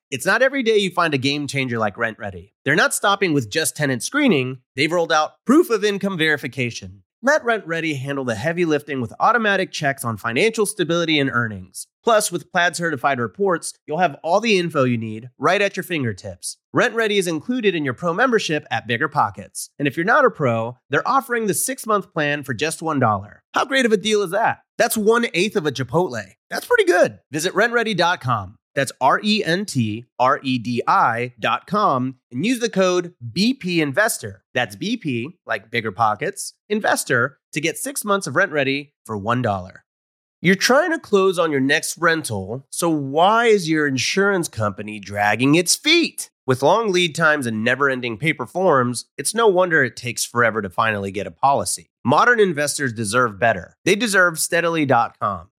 it's not every day you find a game changer like RentRedi. They're not stopping with just tenant screening, they've rolled out proof of income verification. Let RentRedi handle the heavy lifting with automatic checks on financial stability and earnings. Plus, with Plaid certified reports, you'll have all the info you need right at your fingertips. RentRedi is included in your pro membership at Bigger Pockets. And if you're not a pro, they're offering the six month plan for just $1. How great of a deal is that? That's one eighth of a Chipotle. That's pretty good. Visit rentredi.com. That's R E N T R E D I.com and use the code BP Investor. That's BP, like bigger pockets, investor to get six months of RentRedi for $1. You're trying to close on your next rental, so why is your insurance company dragging its feet? With long lead times and never ending paper forms, it's no wonder it takes forever to finally get a policy. Modern investors deserve better. They deserve steadily.com.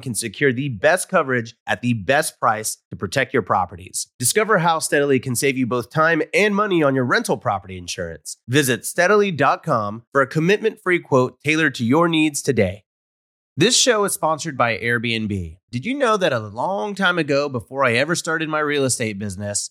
can secure the best coverage at the best price to protect your properties. Discover how Steadily can save you both time and money on your rental property insurance. Visit steadily.com for a commitment free quote tailored to your needs today. This show is sponsored by Airbnb. Did you know that a long time ago, before I ever started my real estate business,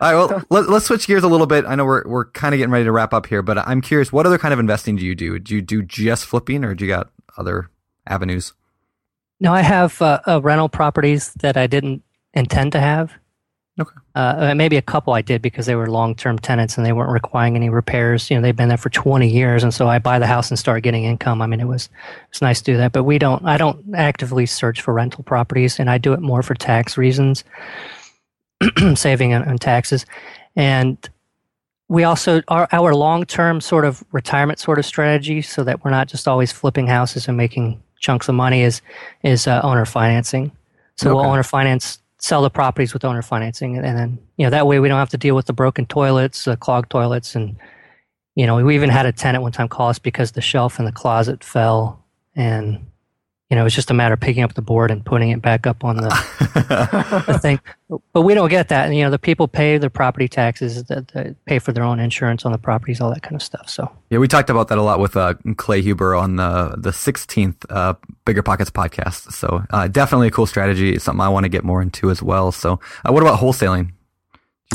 All right, well, let, us switch gears a little bit. I know we're we're kind of getting ready to wrap up here, but I'm curious, what other kind of investing do you do? Do you do just flipping, or do you got other avenues? No, I have uh, uh, rental properties that I didn't intend to have. Okay. Uh, maybe a couple I did because they were long term tenants and they weren't requiring any repairs. You know, they've been there for 20 years, and so I buy the house and start getting income. I mean, it was it's nice to do that, but we don't. I don't actively search for rental properties, and I do it more for tax reasons, (clears throat) saving on, on taxes, and we also our our long term sort of retirement sort of strategy, so that we're not just always flipping houses and making chunks of money, is is uh, owner financing. So okay. we'll owner finance sell the properties with owner financing, and, then you know that way we don't have to deal with the broken toilets, the clogged toilets, and you know we even had a tenant one time call us because the shelf in the closet fell, and you know, it's just a matter of picking up the board and putting it back up on the, (laughs) the thing. But we don't get that. And, you know, the people pay their property taxes, that pay for their own insurance on the properties, all that kind of stuff. So yeah, we talked about that a lot with uh, Clay Huber on the the 16th uh, Bigger Pockets podcast. So uh, definitely a cool strategy. It's something I want to get more into as well. So uh, what about wholesaling?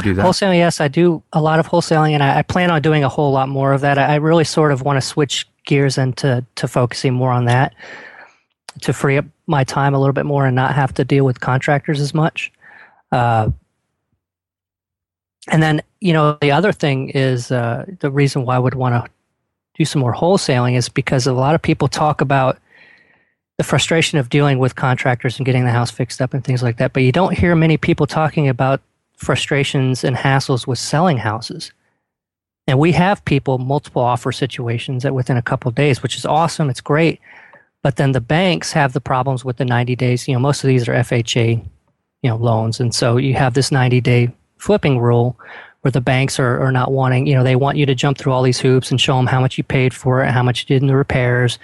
Do that? Wholesaling, yes, I do a lot of wholesaling, and I, I plan on doing a whole lot more of that. I really sort of want to switch gears into to focusing more on that to free up my time a little bit more and not have to deal with contractors as much. Uh, and then, you know, the other thing is uh, the reason why I would want to do some more wholesaling is because a lot of people talk about the frustration of dealing with contractors and getting the house fixed up and things like that. But you don't hear many people talking about frustrations and hassles with selling houses. And we have people, multiple offer situations within a couple days, which is awesome. It's great. But then the banks have the problems with the 90 days. You know, most of these are FHA, you know, loans. And so you have this 90 day flipping rule where the banks are, are not wanting, you know, they want you to jump through all these hoops and show them how much you paid for it, how much you did in the repairs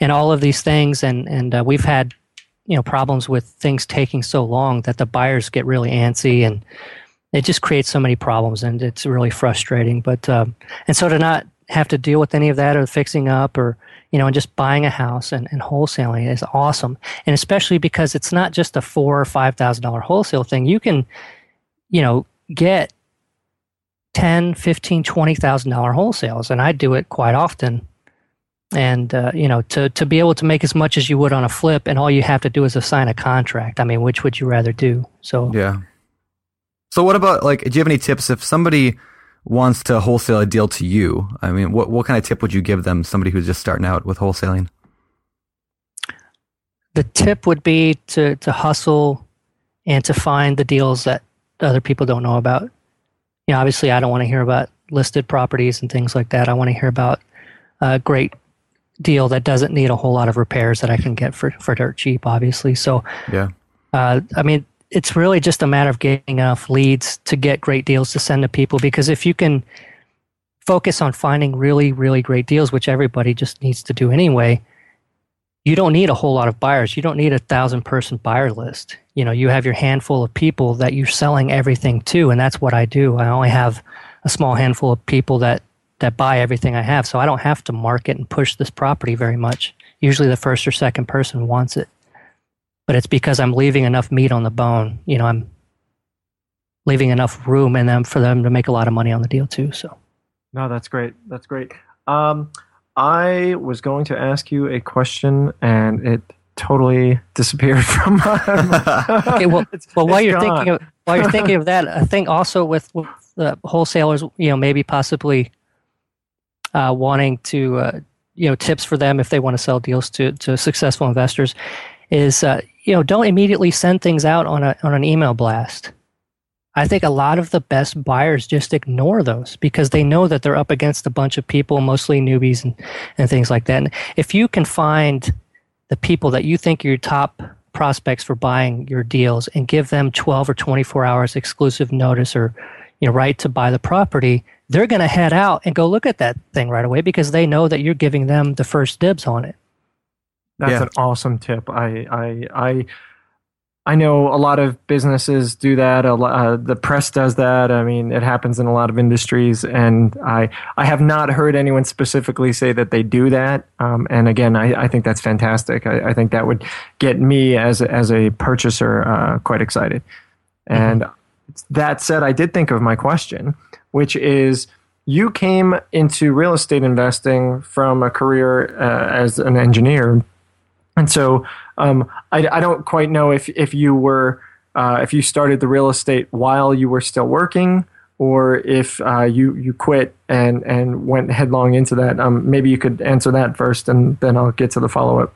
and all of these things. And, and uh, we've had, you know, problems with things taking so long that the buyers get really antsy and it just creates so many problems and it's really frustrating. But, um, and so to not have to deal with any of that or fixing up or, you know, and just buying a house and, and wholesaling is awesome. And especially because it's not just a four or five thousand dollar wholesale thing. You can, you know, get ten, fifteen, twenty thousand dollar wholesales, and I do it quite often. And uh, you know, to to be able to make as much as you would on a flip, and all you have to do is assign a contract. I mean, which would you rather do? So yeah. So what about like? Do you have any tips if somebody wants to wholesale a deal to you, I mean, what what kind of tip would you give them? Somebody who's just starting out with wholesaling. The tip would be to to hustle and to find the deals that other people don't know about. You know, obviously, I don't want to hear about listed properties and things like that. I want to hear about a great deal that doesn't need a whole lot of repairs that I can get for for dirt cheap. Obviously, so yeah. Uh, I mean, it's really just a matter of getting enough leads to get great deals to send to people because if you can focus on finding really really great deals which everybody just needs to do anyway you don't need a whole lot of buyers. You don't need a thousand person buyer list. You know you have your handful of people that you're selling everything to and that's what i do. I only have a small handful of people that that buy everything i have so i don't have to market and push this property very much. Usually the first or second person wants it but it's because I'm leaving enough meat on the bone. You know, I'm leaving enough room in them for them to make a lot of money on the deal too. So, no, that's great. That's great. Um, I was going to ask you a question, and it totally disappeared (laughs) from my. okay, well, well, while you're gone. thinking of while you're thinking of that, I think also with, with the wholesalers, you know, maybe possibly uh, wanting to, uh, you know, tips for them if they want to sell deals to to successful investors is uh, you know, don't immediately send things out on a on an email blast. I think a lot of the best buyers just ignore those because they know that they're up against a bunch of people, mostly newbies and, and things like that. And if you can find the people that you think are your top prospects for buying your deals and give them 12 or 24 hours exclusive notice or you know right to buy the property, they're going to head out and go look at that thing right away because they know that you're giving them the first dibs on it. That's yeah. an awesome tip. I, I, I, I know a lot of businesses do that. A lot, uh, the press does that. I mean, it happens in a lot of industries, and I I have not heard anyone specifically say that they do that. Um, and again, I, I think that's fantastic. I, I, think that would get me as a, as a purchaser uh, quite excited. And mm-hmm. that said, I did think of my question, which is you came into real estate investing from a career uh, as an engineer, and so um, I, I, don't quite know if if you were uh, if you started the real estate while you were still working, or if uh, you you quit and and went headlong into that. Um, maybe you could answer that first, and then I'll get to the follow up.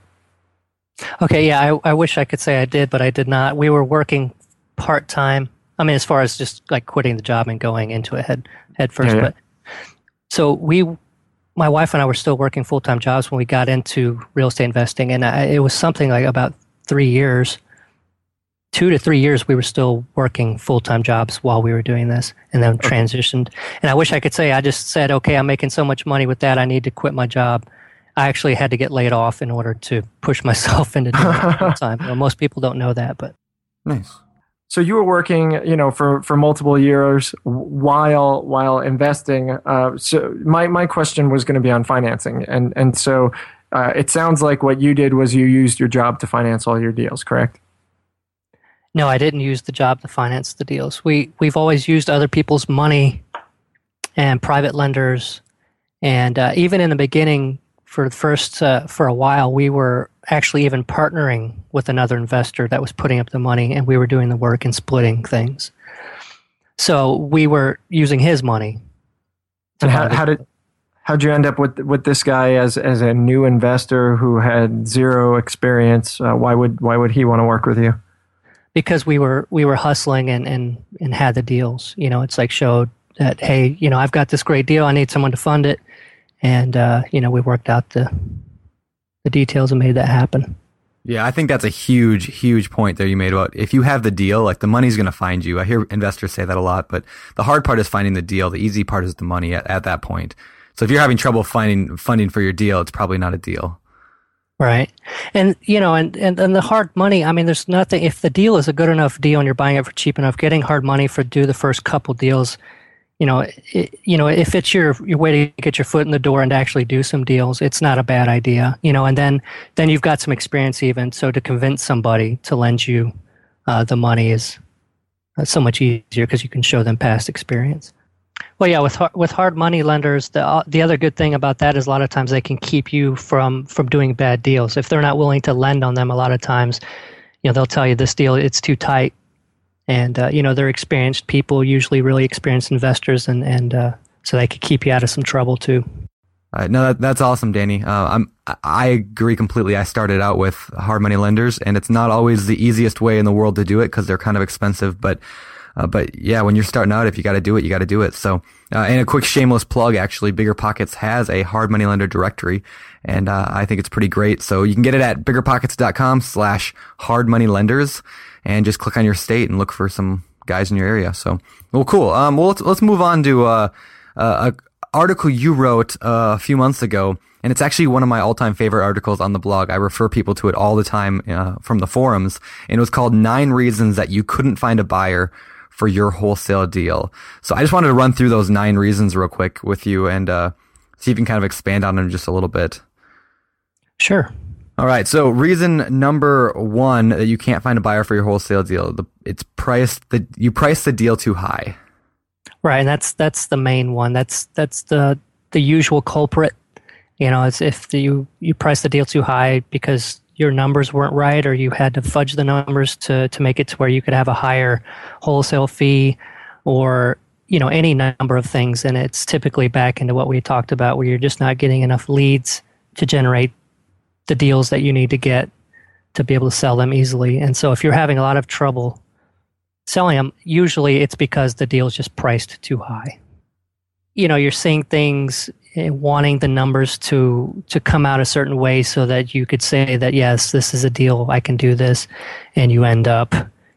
Okay, yeah, I, I wish I could say I did, but I did not. We were working part time. I mean, as far as just like quitting the job and going into it head head first, yeah, yeah. but so we my wife and I were still working full time jobs when we got into real estate investing, and I, it was something like about three years, two to three years. We were still working full time jobs while we were doing this, and then okay. transitioned. And I wish I could say I just said, "Okay, I'm making so much money with that, I need to quit my job." I actually had to get laid off in order to push (laughs) myself into doing it full time. (laughs) Well, most people don't know that, but nice so you were working, you know, for, for multiple years while while investing. Uh, so my my question was going to be on financing, and and so uh, it sounds like what you did was you used your job to finance all your deals, correct? No, I didn't use the job to finance the deals. We we've always used other people's money and private lenders, and uh, even in the beginning, for the first uh, for a while, we were actually even partnering with another investor that was putting up the money, and we were doing the work and splitting things. So we were using his money. And how, how did how'd you end up with with this guy as as a new investor who had zero experience? Uh, why would why would he want to work with you? Because we were we were hustling and and and had the deals. You know, it's like showed that hey, you know, I've got this great deal. I need someone to fund it and uh, you know we worked out the the details and made that happen. Yeah, I think that's a huge, huge point there you made about if you have the deal, like the money's going to find you. I hear investors say that a lot, but the hard part is finding the deal. The easy part is the money at, at that point. So if you're having trouble finding funding for your deal, it's probably not a deal. Right. And, you know, and, and, and the hard money, I mean, there's nothing, if the deal is a good enough deal and you're buying it for cheap enough, getting hard money for do the first couple deals you know, it, you know, if it's your your way to get your foot in the door and actually do some deals, it's not a bad idea. You know, and then then you've got some experience even. So to convince somebody to lend you uh, the money is uh, so much easier because you can show them past experience. Well, yeah, with with hard money lenders, the uh, the other good thing about that is a lot of times they can keep you from from doing bad deals. If they're not willing to lend on them, a lot of times, you know, they'll tell you this deal it's too tight and uh, you know they're experienced people, usually really experienced investors, and and uh, so they could keep you out of some trouble too. Uh, no, that, that's awesome, Danny. Uh, I'm I agree completely. I started out with hard money lenders, and it's not always the easiest way in the world to do it because they're kind of expensive. But uh, but yeah, when you're starting out, if you got to do it, you got to do it. So, uh, and a quick shameless plug, actually, Bigger Pockets has a hard money lender directory, and uh, I think it's pretty great. So you can get it at biggerpockets.com slash hard money lenders and just click on your state and look for some guys in your area. So, well, cool. Um, well, let's, let's move on to, uh, uh, a article you wrote uh, a few months ago. And it's actually one of my all-time favorite articles on the blog. I refer people to it all the time uh, from the forums. And it was called Nine Reasons That You Couldn't Find a Buyer for Your Wholesale Deal. So I just wanted to run through those nine reasons real quick with you and uh, see if you can kind of expand on them just a little bit. Sure. All right. So reason number one that you can't find a buyer for your wholesale deal, the, it's priced the you price the deal too high. Right, and that's that's the main one. That's that's the the usual culprit. You know, it's if the, you you price the deal too high because your numbers weren't right, or you had to fudge the numbers to to make it to where you could have a higher wholesale fee, or you know any number of things. And it's typically back into what we talked about, where you're just not getting enough leads to generate the deals that you need to get to be able to sell them easily. And so if you're having a lot of trouble selling them, usually it's because the deal is just priced too high. You know, you're seeing things eh, wanting the numbers to to come out a certain way so that you could say that yes, this is a deal, I can do this, and you end up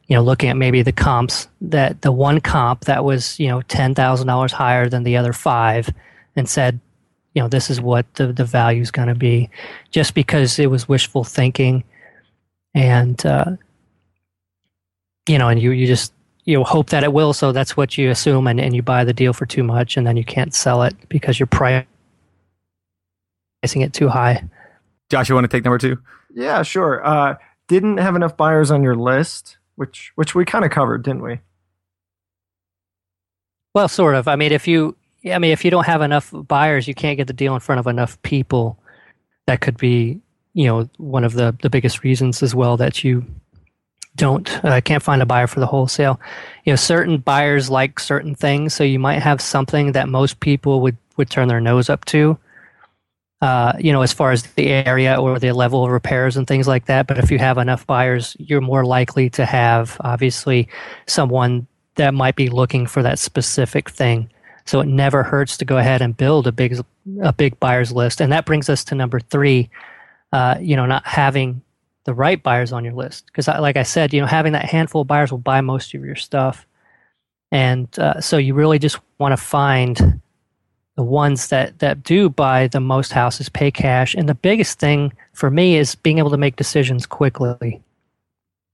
you know looking at maybe the comps that the one comp that was you know $10,000 higher than the other 5 and said you know this is what the, the value is going to be just because it was wishful thinking and uh, you know, and you, you just, you know, hope that it will. So that's what you assume and, and you buy the deal for too much and then you can't sell it because you're pricing it too high. Josh, you want to take number two? Yeah, sure. Uh, didn't have enough buyers on your list, which which we kind of covered, didn't we? Well, sort of. I mean, if you, I mean, if you don't have enough buyers, you can't get the deal in front of enough people. That could be, you know, one of the the biggest reasons as well that you don't uh, can't find a buyer for the wholesale. You know, certain buyers like certain things, so you might have something that most people would would turn their nose up to. Uh, you know, as far as the area or the level of repairs and things like that. But if you have enough buyers, you're more likely to have obviously someone that might be looking for that specific thing. So it never hurts to go ahead and build a big a big buyers list, and that brings us to number three. Uh, you know, not having the right buyers on your list. Because, like I said, you know, having that handful of buyers will buy most of your stuff, and uh, so you really just want to find the ones that that do buy the most houses pay cash. And the biggest thing for me is being able to make decisions quickly.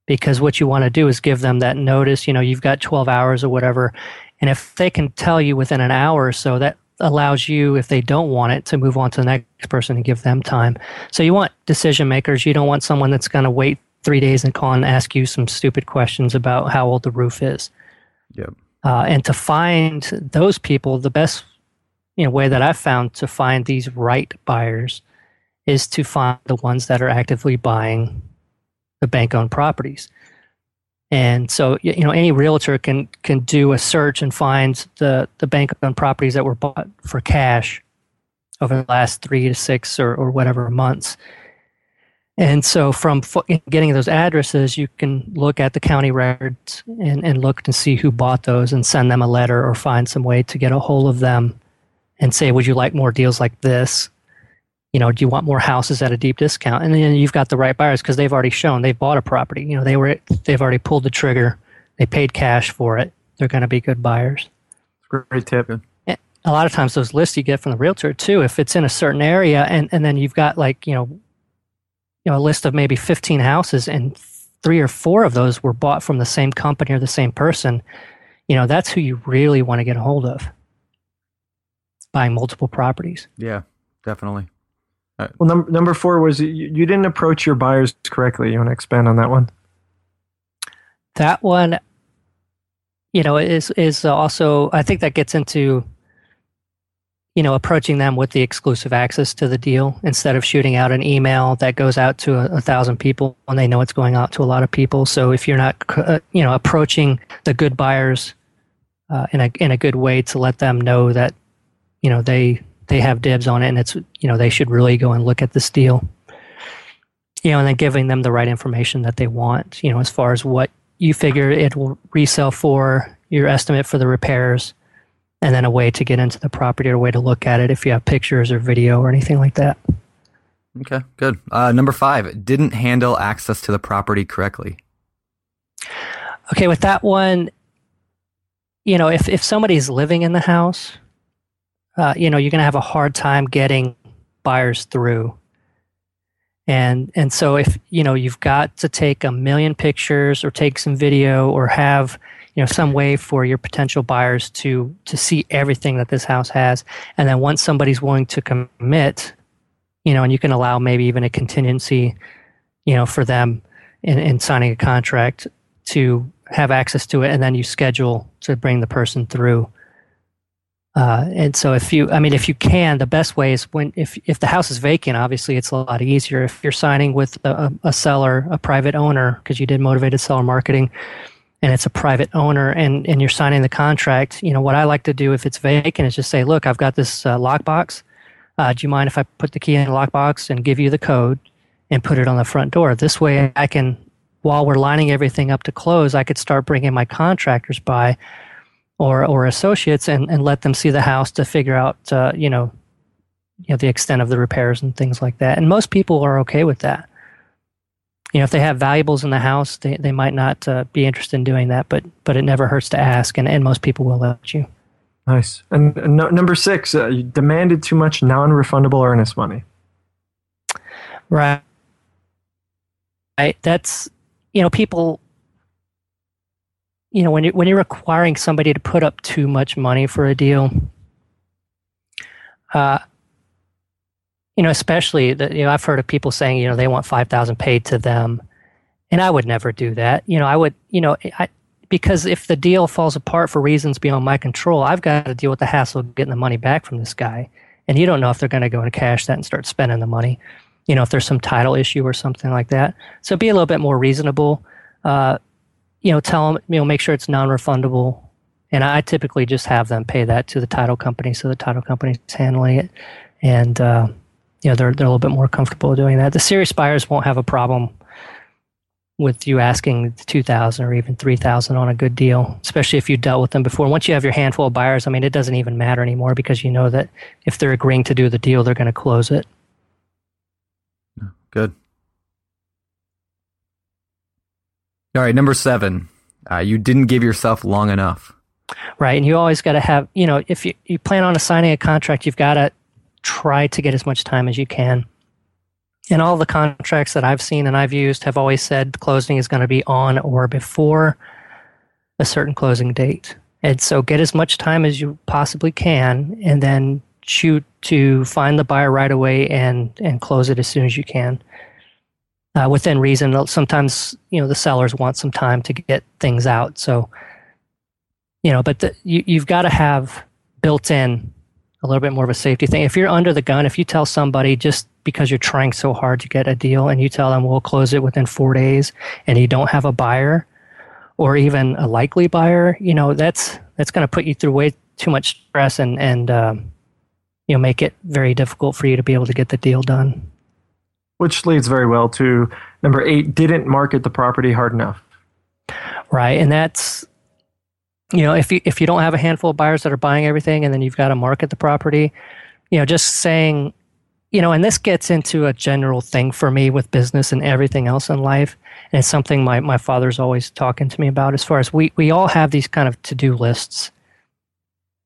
Because what you want to do is give them that notice you know you've got 12 hours or whatever and if they can tell you within an hour or so that allows you if they don't want it to move on to the next person and give them time. So you want decision makers. You don't want someone that's going to wait three days and call and ask you some stupid questions about how old the roof is. Yep. Uh, and to find those people the best you know, way that I've found to find these right buyers is to find the ones that are actively buying the bank owned properties. And so, you know, any realtor can can do a search and find the the bank owned properties that were bought for cash over the last three to six or, or whatever months. And so, from getting those addresses, you can look at the county records and, and look to see who bought those and send them a letter or find some way to get a hold of them and say, would you like more deals like this? You know, do you want more houses at a deep discount? And then you've got the right buyers because they've already shown they've bought a property. You know, they were they've already pulled the trigger. They paid cash for it. They're going to be good buyers. Great tip. And a lot of times those lists you get from the realtor too, if it's in a certain area and, and then you've got like, you know, you know, a list of maybe 15 houses and three or four of those were bought from the same company or the same person, you know, that's who you really want to get a hold of buying multiple properties. Yeah, definitely. Uh, well, number number four was you, you didn't approach your buyers correctly. You want to expand on that one? That one, you know, is is also I think that gets into you know approaching them with the exclusive access to the deal instead of shooting out an email that goes out to a, a thousand people and they know it's going out to a lot of people. So if you're not uh, you know approaching the good buyers uh, in a in a good way to let them know that you know they they have dibs on it and it's you know they should really go and look at this deal you know and then giving them the right information that they want you know as far as what you figure it will resell for your estimate for the repairs and then a way to get into the property or a way to look at it if you have pictures or video or anything like that. Okay good. Uh, number five didn't handle access to the property correctly. Okay with that one you know if, if somebody's living in the house uh, you know, you're going to have a hard time getting buyers through. And and so if you know you've got to take a million pictures or take some video or have you know some way for your potential buyers to to see everything that this house has, and then once somebody's willing to commit, you know, and you can allow maybe even a contingency, you know, for them in, in signing a contract to have access to it, and then you schedule to bring the person through uh, and so if you, I mean, if you can, the best way is when, if, if the house is vacant, obviously it's a lot easier. If you're signing with a, a seller, a private owner, because you did motivated seller marketing and it's a private owner and, and you're signing the contract, you know, what I like to do if it's vacant is just say, look, I've got this uh, lockbox. Uh, do you mind if I put the key in the lockbox and give you the code and put it on the front door? This way I can, while we're lining everything up to close, I could start bringing my contractors by or or associates and, and let them see the house to figure out uh, you know you know the extent of the repairs and things like that. And most people are okay with that. You know, if they have valuables in the house, they, they might not uh, be interested in doing that, but but it never hurts to ask, and, and most people will let you. Nice. And no, number six, uh, you demanded too much non-refundable earnest money. Right. Right. That's you know people you know when you when you're requiring somebody to put up too much money for a deal, uh, you know, especially that you know I've heard of people saying you know they want five thousand paid to them, and I would never do that. You know, I would you know I because if the deal falls apart for reasons beyond my control, I've got to deal with the hassle of getting the money back from this guy. And you don't know if they're going to go and cash that and start spending the money. You know, if there's some title issue or something like that. So be a little bit more reasonable. Uh, you know, tell them, you know, make sure it's non-refundable. And I typically just have them pay that to the title company, so the title company's handling it, and uh, you know they're they're a little bit more comfortable doing that. The serious buyers won't have a problem with you asking 2000 or even 3000 on a good deal especially if you dealt with them before once you have your handful of buyers i mean it doesn't even matter anymore because you know that if they're agreeing to do the deal they're going to close it good all right number seven uh, you didn't give yourself long enough right and you always got to have you know if you, you plan on assigning a contract you've got to try to get as much time as you can and all the contracts that I've seen and I've used have always said closing is going to be on or before a certain closing date. And so get as much time as you possibly can and then shoot to find the buyer right away and, and close it as soon as you can. Uh, within reason, sometimes, you know, the sellers want some time to get things out. So, you know, but the, you, you've got to have built in a little bit more of a safety thing. If you're under the gun, if you tell somebody just because you're trying so hard to get a deal and you tell them we'll close it within four days and you don't have a buyer or even a likely buyer, you know, that's that's going to put you through way too much stress and and um, you know make it very difficult for you to be able to get the deal done. Which leads very well to number eight: didn't market the property hard enough. Right, and that's you know, if you if you don't have a handful of buyers that are buying everything, and then you've got to market the property, you know, just saying, you know, and this gets into a general thing for me with business and everything else in life, and it's something my my father's always talking to me about. As far as we we all have these kind of to do lists,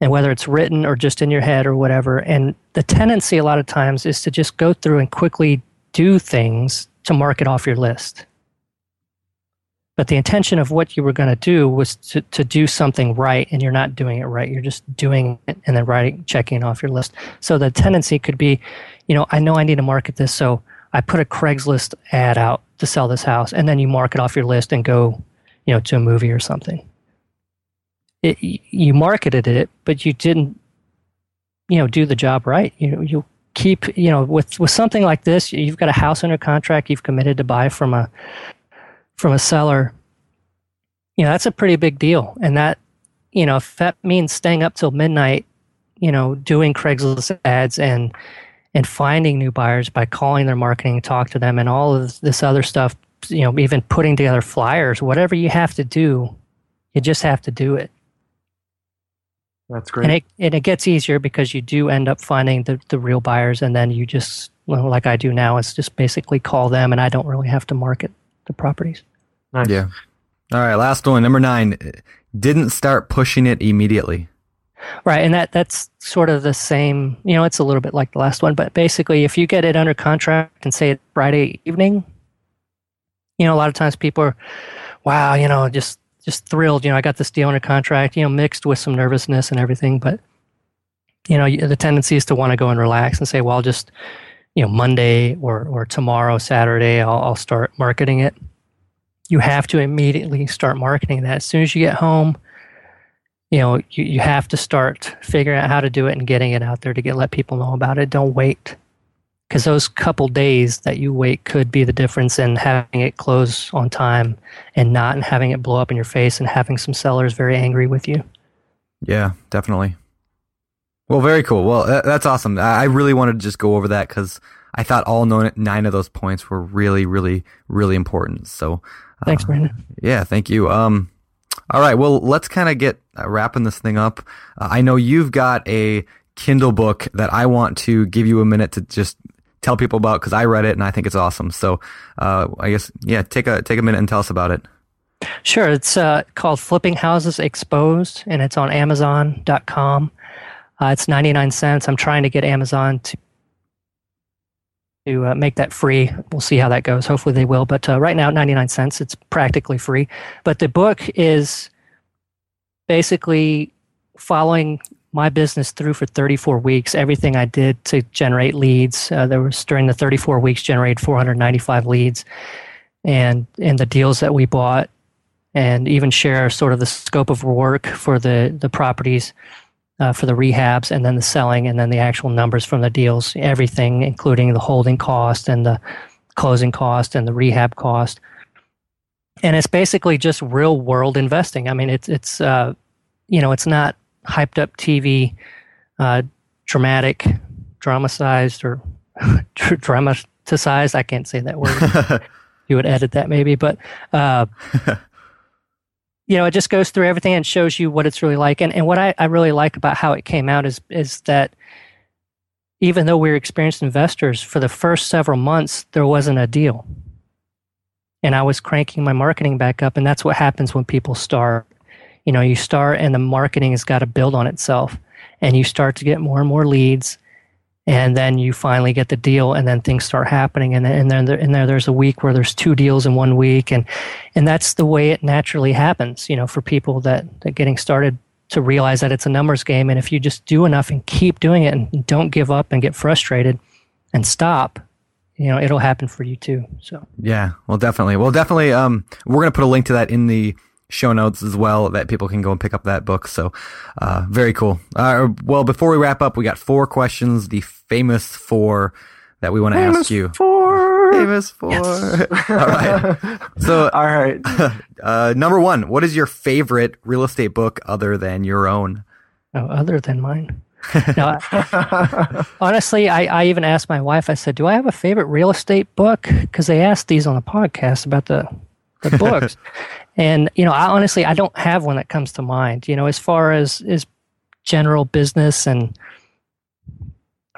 and whether it's written or just in your head or whatever, and the tendency a lot of times is to just go through and quickly do things to mark it off your list. But the intention of what you were going to do was to, to do something right, and you're not doing it right. You're just doing it and then writing, checking off your list. So the tendency could be, you know, I know I need to market this, so I put a Craigslist ad out to sell this house, and then you mark it off your list and go, you know, to a movie or something. It, you marketed it, but you didn't, you know, do the job right. You you keep, you know, with with something like this, you've got a house under contract, you've committed to buy from a from a seller, you know, that's a pretty big deal. And that, you know, if that means staying up till midnight, you know, doing Craigslist ads and and finding new buyers by calling their marketing, talk to them, and all of this other stuff, you know, even putting together flyers, whatever you have to do, you just have to do it. That's great. And it, and it gets easier because you do end up finding the, the real buyers, and then you just, well, like I do now, it's just basically call them, and I don't really have to market the properties. Nice. Yeah. All right, last one, number nine. Didn't start pushing it immediately. Right, and that that's sort of the same. You know, it's a little bit like the last one, but basically, if you get it under contract and say it Friday evening, you know, a lot of times people are, wow, you know, just just thrilled. You know, I got this deal under contract. You know, mixed with some nervousness and everything, but you know, the tendency is to want to go and relax and say, well, I'll just you know Monday or or tomorrow Saturday I'll, I'll start marketing it. You have to immediately start marketing that as soon as you get home. You know you, you have to start figuring out how to do it and getting it out there to get let people know about it. Don't wait because those couple days that you wait could be the difference in having it close on time and not and having it blow up in your face and having some sellers very angry with you. Yeah, definitely. Well, very cool. Well, that's awesome. I really wanted to just go over that because I thought all nine of those points were really, really, really important. So, uh, thanks, Brandon. Yeah, thank you. Um, all right. Well, let's kind of get uh, wrapping this thing up. Uh, I know you've got a Kindle book that I want to give you a minute to just tell people about because I read it and I think it's awesome. So, uh, I guess yeah, take a take a minute and tell us about it. Sure. It's uh, called Flipping Houses Exposed, and it's on Amazon.com. Uh, it's 99 cents. I'm trying to get Amazon to to uh, make that free. We'll see how that goes. Hopefully they will. But uh, right now, 99 cents. It's practically free. But the book is basically following my business through for 34 weeks. Everything I did to generate leads, uh, there was during the 34 weeks generated 495 leads, and and the deals that we bought, and even share sort of the scope of work for the the properties. Uh, for the rehabs and then the selling and then the actual numbers from the deals, everything, including the holding cost and the closing cost and the rehab cost. And it's basically just real world investing. I mean, it's it's uh, you know, it's not hyped up TV, uh, dramatic, dramatized or (laughs) dramatized. I can't say that word. (laughs) you would edit that maybe, but uh, (laughs) you know, it just goes through everything and shows you what it's really like. And and what I, I really like about how it came out is is that even though we are experienced investors, for the first several months there wasn't a deal. And I was cranking my marketing back up, and that's what happens when people start you know you start and the marketing has got to build on itself and you start to get more and more leads and then you finally get the deal and then things start happening and, and then there, and there there's a week where there's two deals in one week and and that's the way it naturally happens you know for people that that getting started to realize that it's a numbers game and if you just do enough and keep doing it and don't give up and get frustrated and stop you know it'll happen for you too so. Yeah well definitely. Well definitely um we're gonna put a link to that in the show notes as well that people can go and pick up that book. So, uh, very cool. Uh, well, before we wrap up, we got four questions, the famous four that we want to ask you. Four. Famous four. Yes. (laughs) all right. So, (laughs) all right. (laughs) Uh, number one, what is your favorite real estate book other than your own? Oh, other than mine. no, honestly, I, I even asked my wife, I said, Do I have a favorite real estate book? Because they asked these on the podcast about the, the books. And you know, I honestly I don't have one that comes to mind. You know, as far as is general business and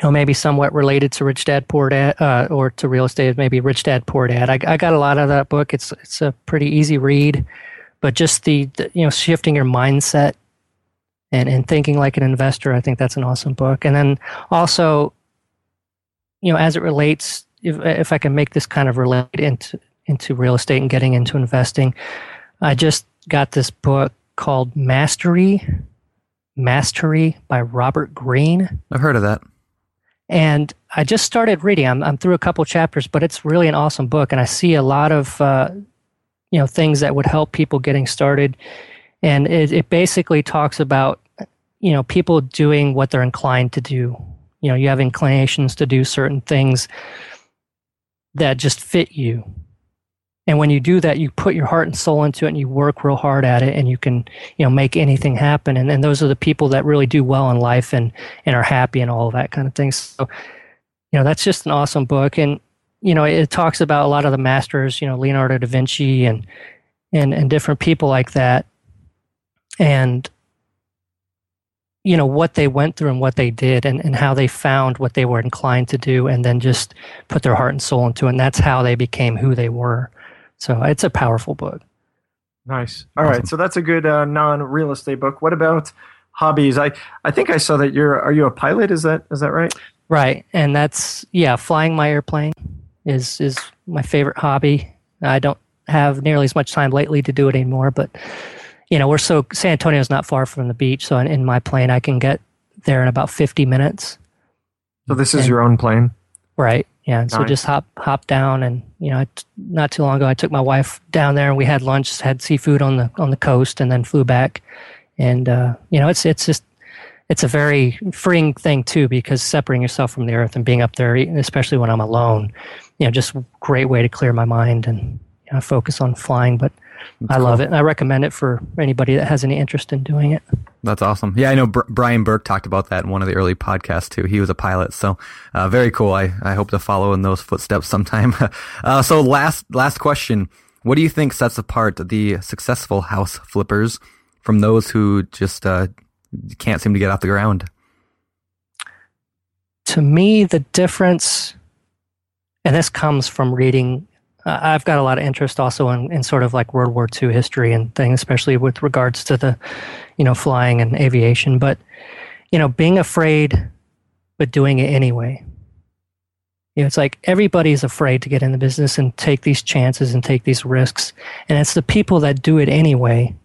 you know, maybe somewhat related to Rich Dad Poor Dad uh, or to real estate, maybe Rich Dad Poor Dad. I, I got a lot of that book. It's it's a pretty easy read, but just the, the you know shifting your mindset and and thinking like an investor, I think that's an awesome book. And then also, you know, as it relates, if if I can make this kind of relate into into real estate and getting into investing, I just got this book called Mastery, Mastery by Robert Greene. I've heard of that. And I just started reading. I'm, I'm through a couple chapters, but it's really an awesome book. And I see a lot of, uh, you know, things that would help people getting started. And it, it basically talks about, you know, people doing what they're inclined to do. You know, you have inclinations to do certain things that just fit you and when you do that, you put your heart and soul into it and you work real hard at it and you can, you know, make anything happen. And, and those are the people that really do well in life and, and are happy and all of that kind of thing. So, you know, that's just an awesome book. And, you know, it talks about a lot of the masters, you know, Leonardo da Vinci and, and, and different people like that. And, you know what they went through and what they did and, and how they found what they were inclined to do and then just put their heart and soul into it and that's how they became who they were so it's a powerful book. Nice. All awesome. right, So that's a good uh, non real estate book. What about hobbies? I, I think I saw that you're are you a pilot? Is that is that right? Right. And that's yeah, flying my airplane is is my favorite hobby. I don't have nearly as much time lately to do it anymore, but you know, we're so San Antonio's not far from the beach, so in, in my plane I can get there in about 50 minutes. So this is and, your own plane? Right. Yeah. And nice. so just hop hop down, and you know, not too long ago, I took my wife down there, and we had lunch, had seafood on the on the coast, and then flew back. And uh, you know, it's it's just it's a very freeing thing too, because separating yourself from the earth and being up there, especially when I'm alone, you know, just great way to clear my mind and you know, focus on flying. But that's I cool. love it. And I recommend it for anybody that has any interest in doing it. That's awesome. Yeah, I know Br- Brian Burke talked about that in one of the early podcasts too. He was a pilot, so uh, very cool. I, I hope to follow in those footsteps sometime. (laughs) uh, so last last question: What do you think sets apart the successful house flippers from those who just uh, can't seem to get off the ground? To me, the difference, and this comes from reading uh, I've got a lot of interest also in, in sort of like World War II history and things, especially with regards to the, you know, flying and aviation. But, you know, being afraid, but doing it anyway. You know, it's like everybody's afraid to get in the business and take these chances and take these risks. And it's the people that do it anyway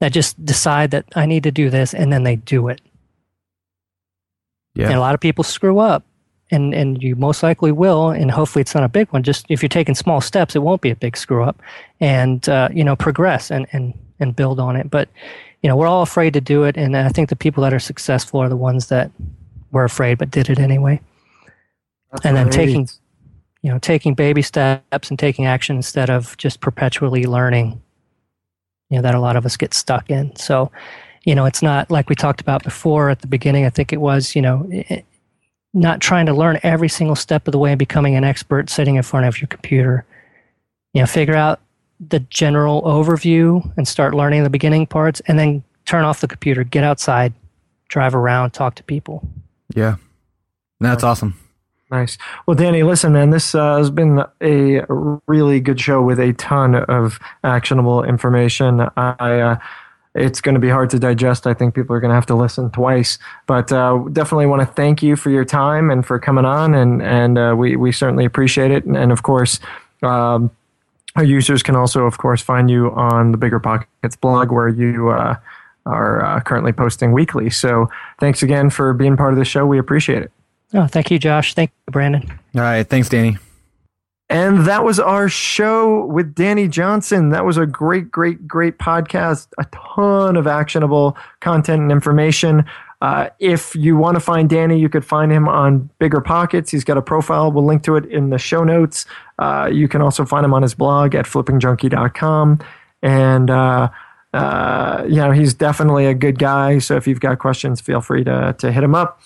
that just decide that I need to do this and then they do it. Yeah. And a lot of people screw up and, and you most likely will. And hopefully it's not a big one. Just if you're taking small steps, it won't be a big screw up and, uh, you know, progress and, and, and build on it. But, you know, we're all afraid to do it. And I think the people that are successful are the ones that were afraid but did it anyway. That's and then taking, you know, taking baby steps and taking action instead of just perpetually learning, you know, that a lot of us get stuck in. So, you know, it's not like we talked about before at the beginning. I think it was, you know, it, not trying to learn every single step of the way and becoming an expert sitting in front of your computer. You know, figure out the general overview and start learning the beginning parts and then turn off the computer, get outside, drive around, talk to people. Yeah. That's awesome. Nice. Well, Danny, listen, man, this uh, has been a really good show with a ton of actionable information. I, uh, it's going to be hard to digest. I think people are going to have to listen twice, but uh, definitely want to thank you for your time and for coming on, and and uh, we we certainly appreciate it. And, and of course. Um, our users can also, of course, find you on the Bigger Pockets blog where you uh, are uh, currently posting weekly. So, thanks again for being part of the show. We appreciate it. Oh, thank you, Josh. Thank you, Brandon. All right. Thanks, Danny. And that was our show with Danny Johnson. That was a great, great, great podcast. A ton of actionable content and information. Uh, if you want to find Danny, you could find him on Bigger Pockets. He's got a profile. We'll link to it in the show notes. Uh, you can also find him on his blog at flippingjunkie.com. And, uh, uh, you know, he's definitely a good guy. So if you've got questions, feel free to, to hit him up.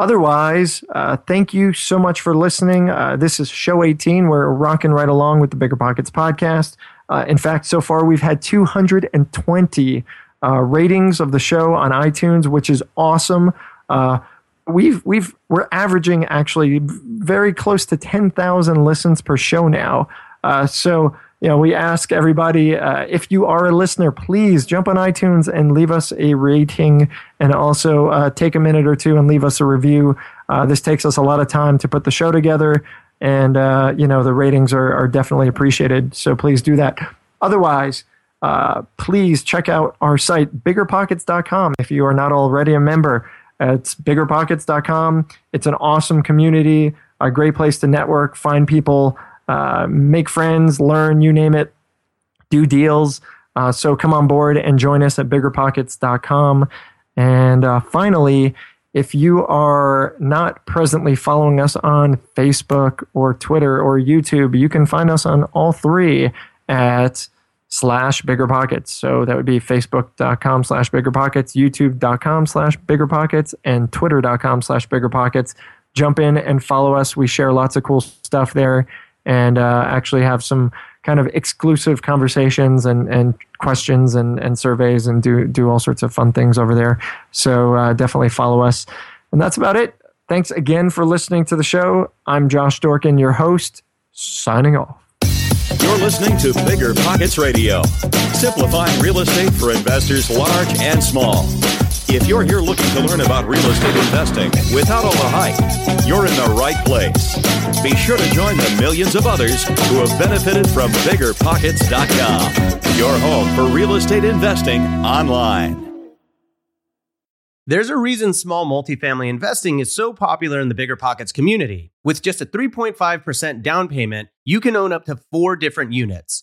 Otherwise, uh, thank you so much for listening. Uh, this is show 18. We're rocking right along with the Bigger Pockets podcast. Uh, in fact, so far we've had 220 uh, ratings of the show on iTunes, which is awesome. Uh, we've we've we're averaging actually very close to 10,000 listens per show now. Uh, so you know, we ask everybody uh, if you are a listener, please jump on iTunes and leave us a rating, and also uh, take a minute or two and leave us a review. Uh, this takes us a lot of time to put the show together, and uh, you know the ratings are, are definitely appreciated. So please do that. Otherwise, uh, please check out our site biggerpockets.com if you are not already a member. It's biggerpockets.com. It's an awesome community, a great place to network, find people uh, make friends, learn, you name it, do deals. Uh, so come on board and join us at biggerpockets.com. And uh, finally, if you are not presently following us on Facebook or Twitter or YouTube, you can find us on all three at slash bigger pockets. So that would be facebook.com slash bigger pockets, youtube.com slash bigger pockets, and twitter.com slash bigger pockets. Jump in and follow us. We share lots of cool stuff there and uh, actually have some kind of exclusive conversations and, and questions and, and surveys and do, do all sorts of fun things over there. So uh, definitely follow us. And that's about it. Thanks again for listening to the show. I'm Josh Dorkin, your host, signing off. You're listening to Bigger Pockets Radio, simplifying real estate for investors large and small. If you're here looking to learn about real estate investing without all the hype, you're in the right place. Be sure to join the millions of others who have benefited from biggerpockets.com, your home for real estate investing online. There's a reason small multifamily investing is so popular in the Bigger Pockets community. With just a 3.5% down payment, you can own up to four different units.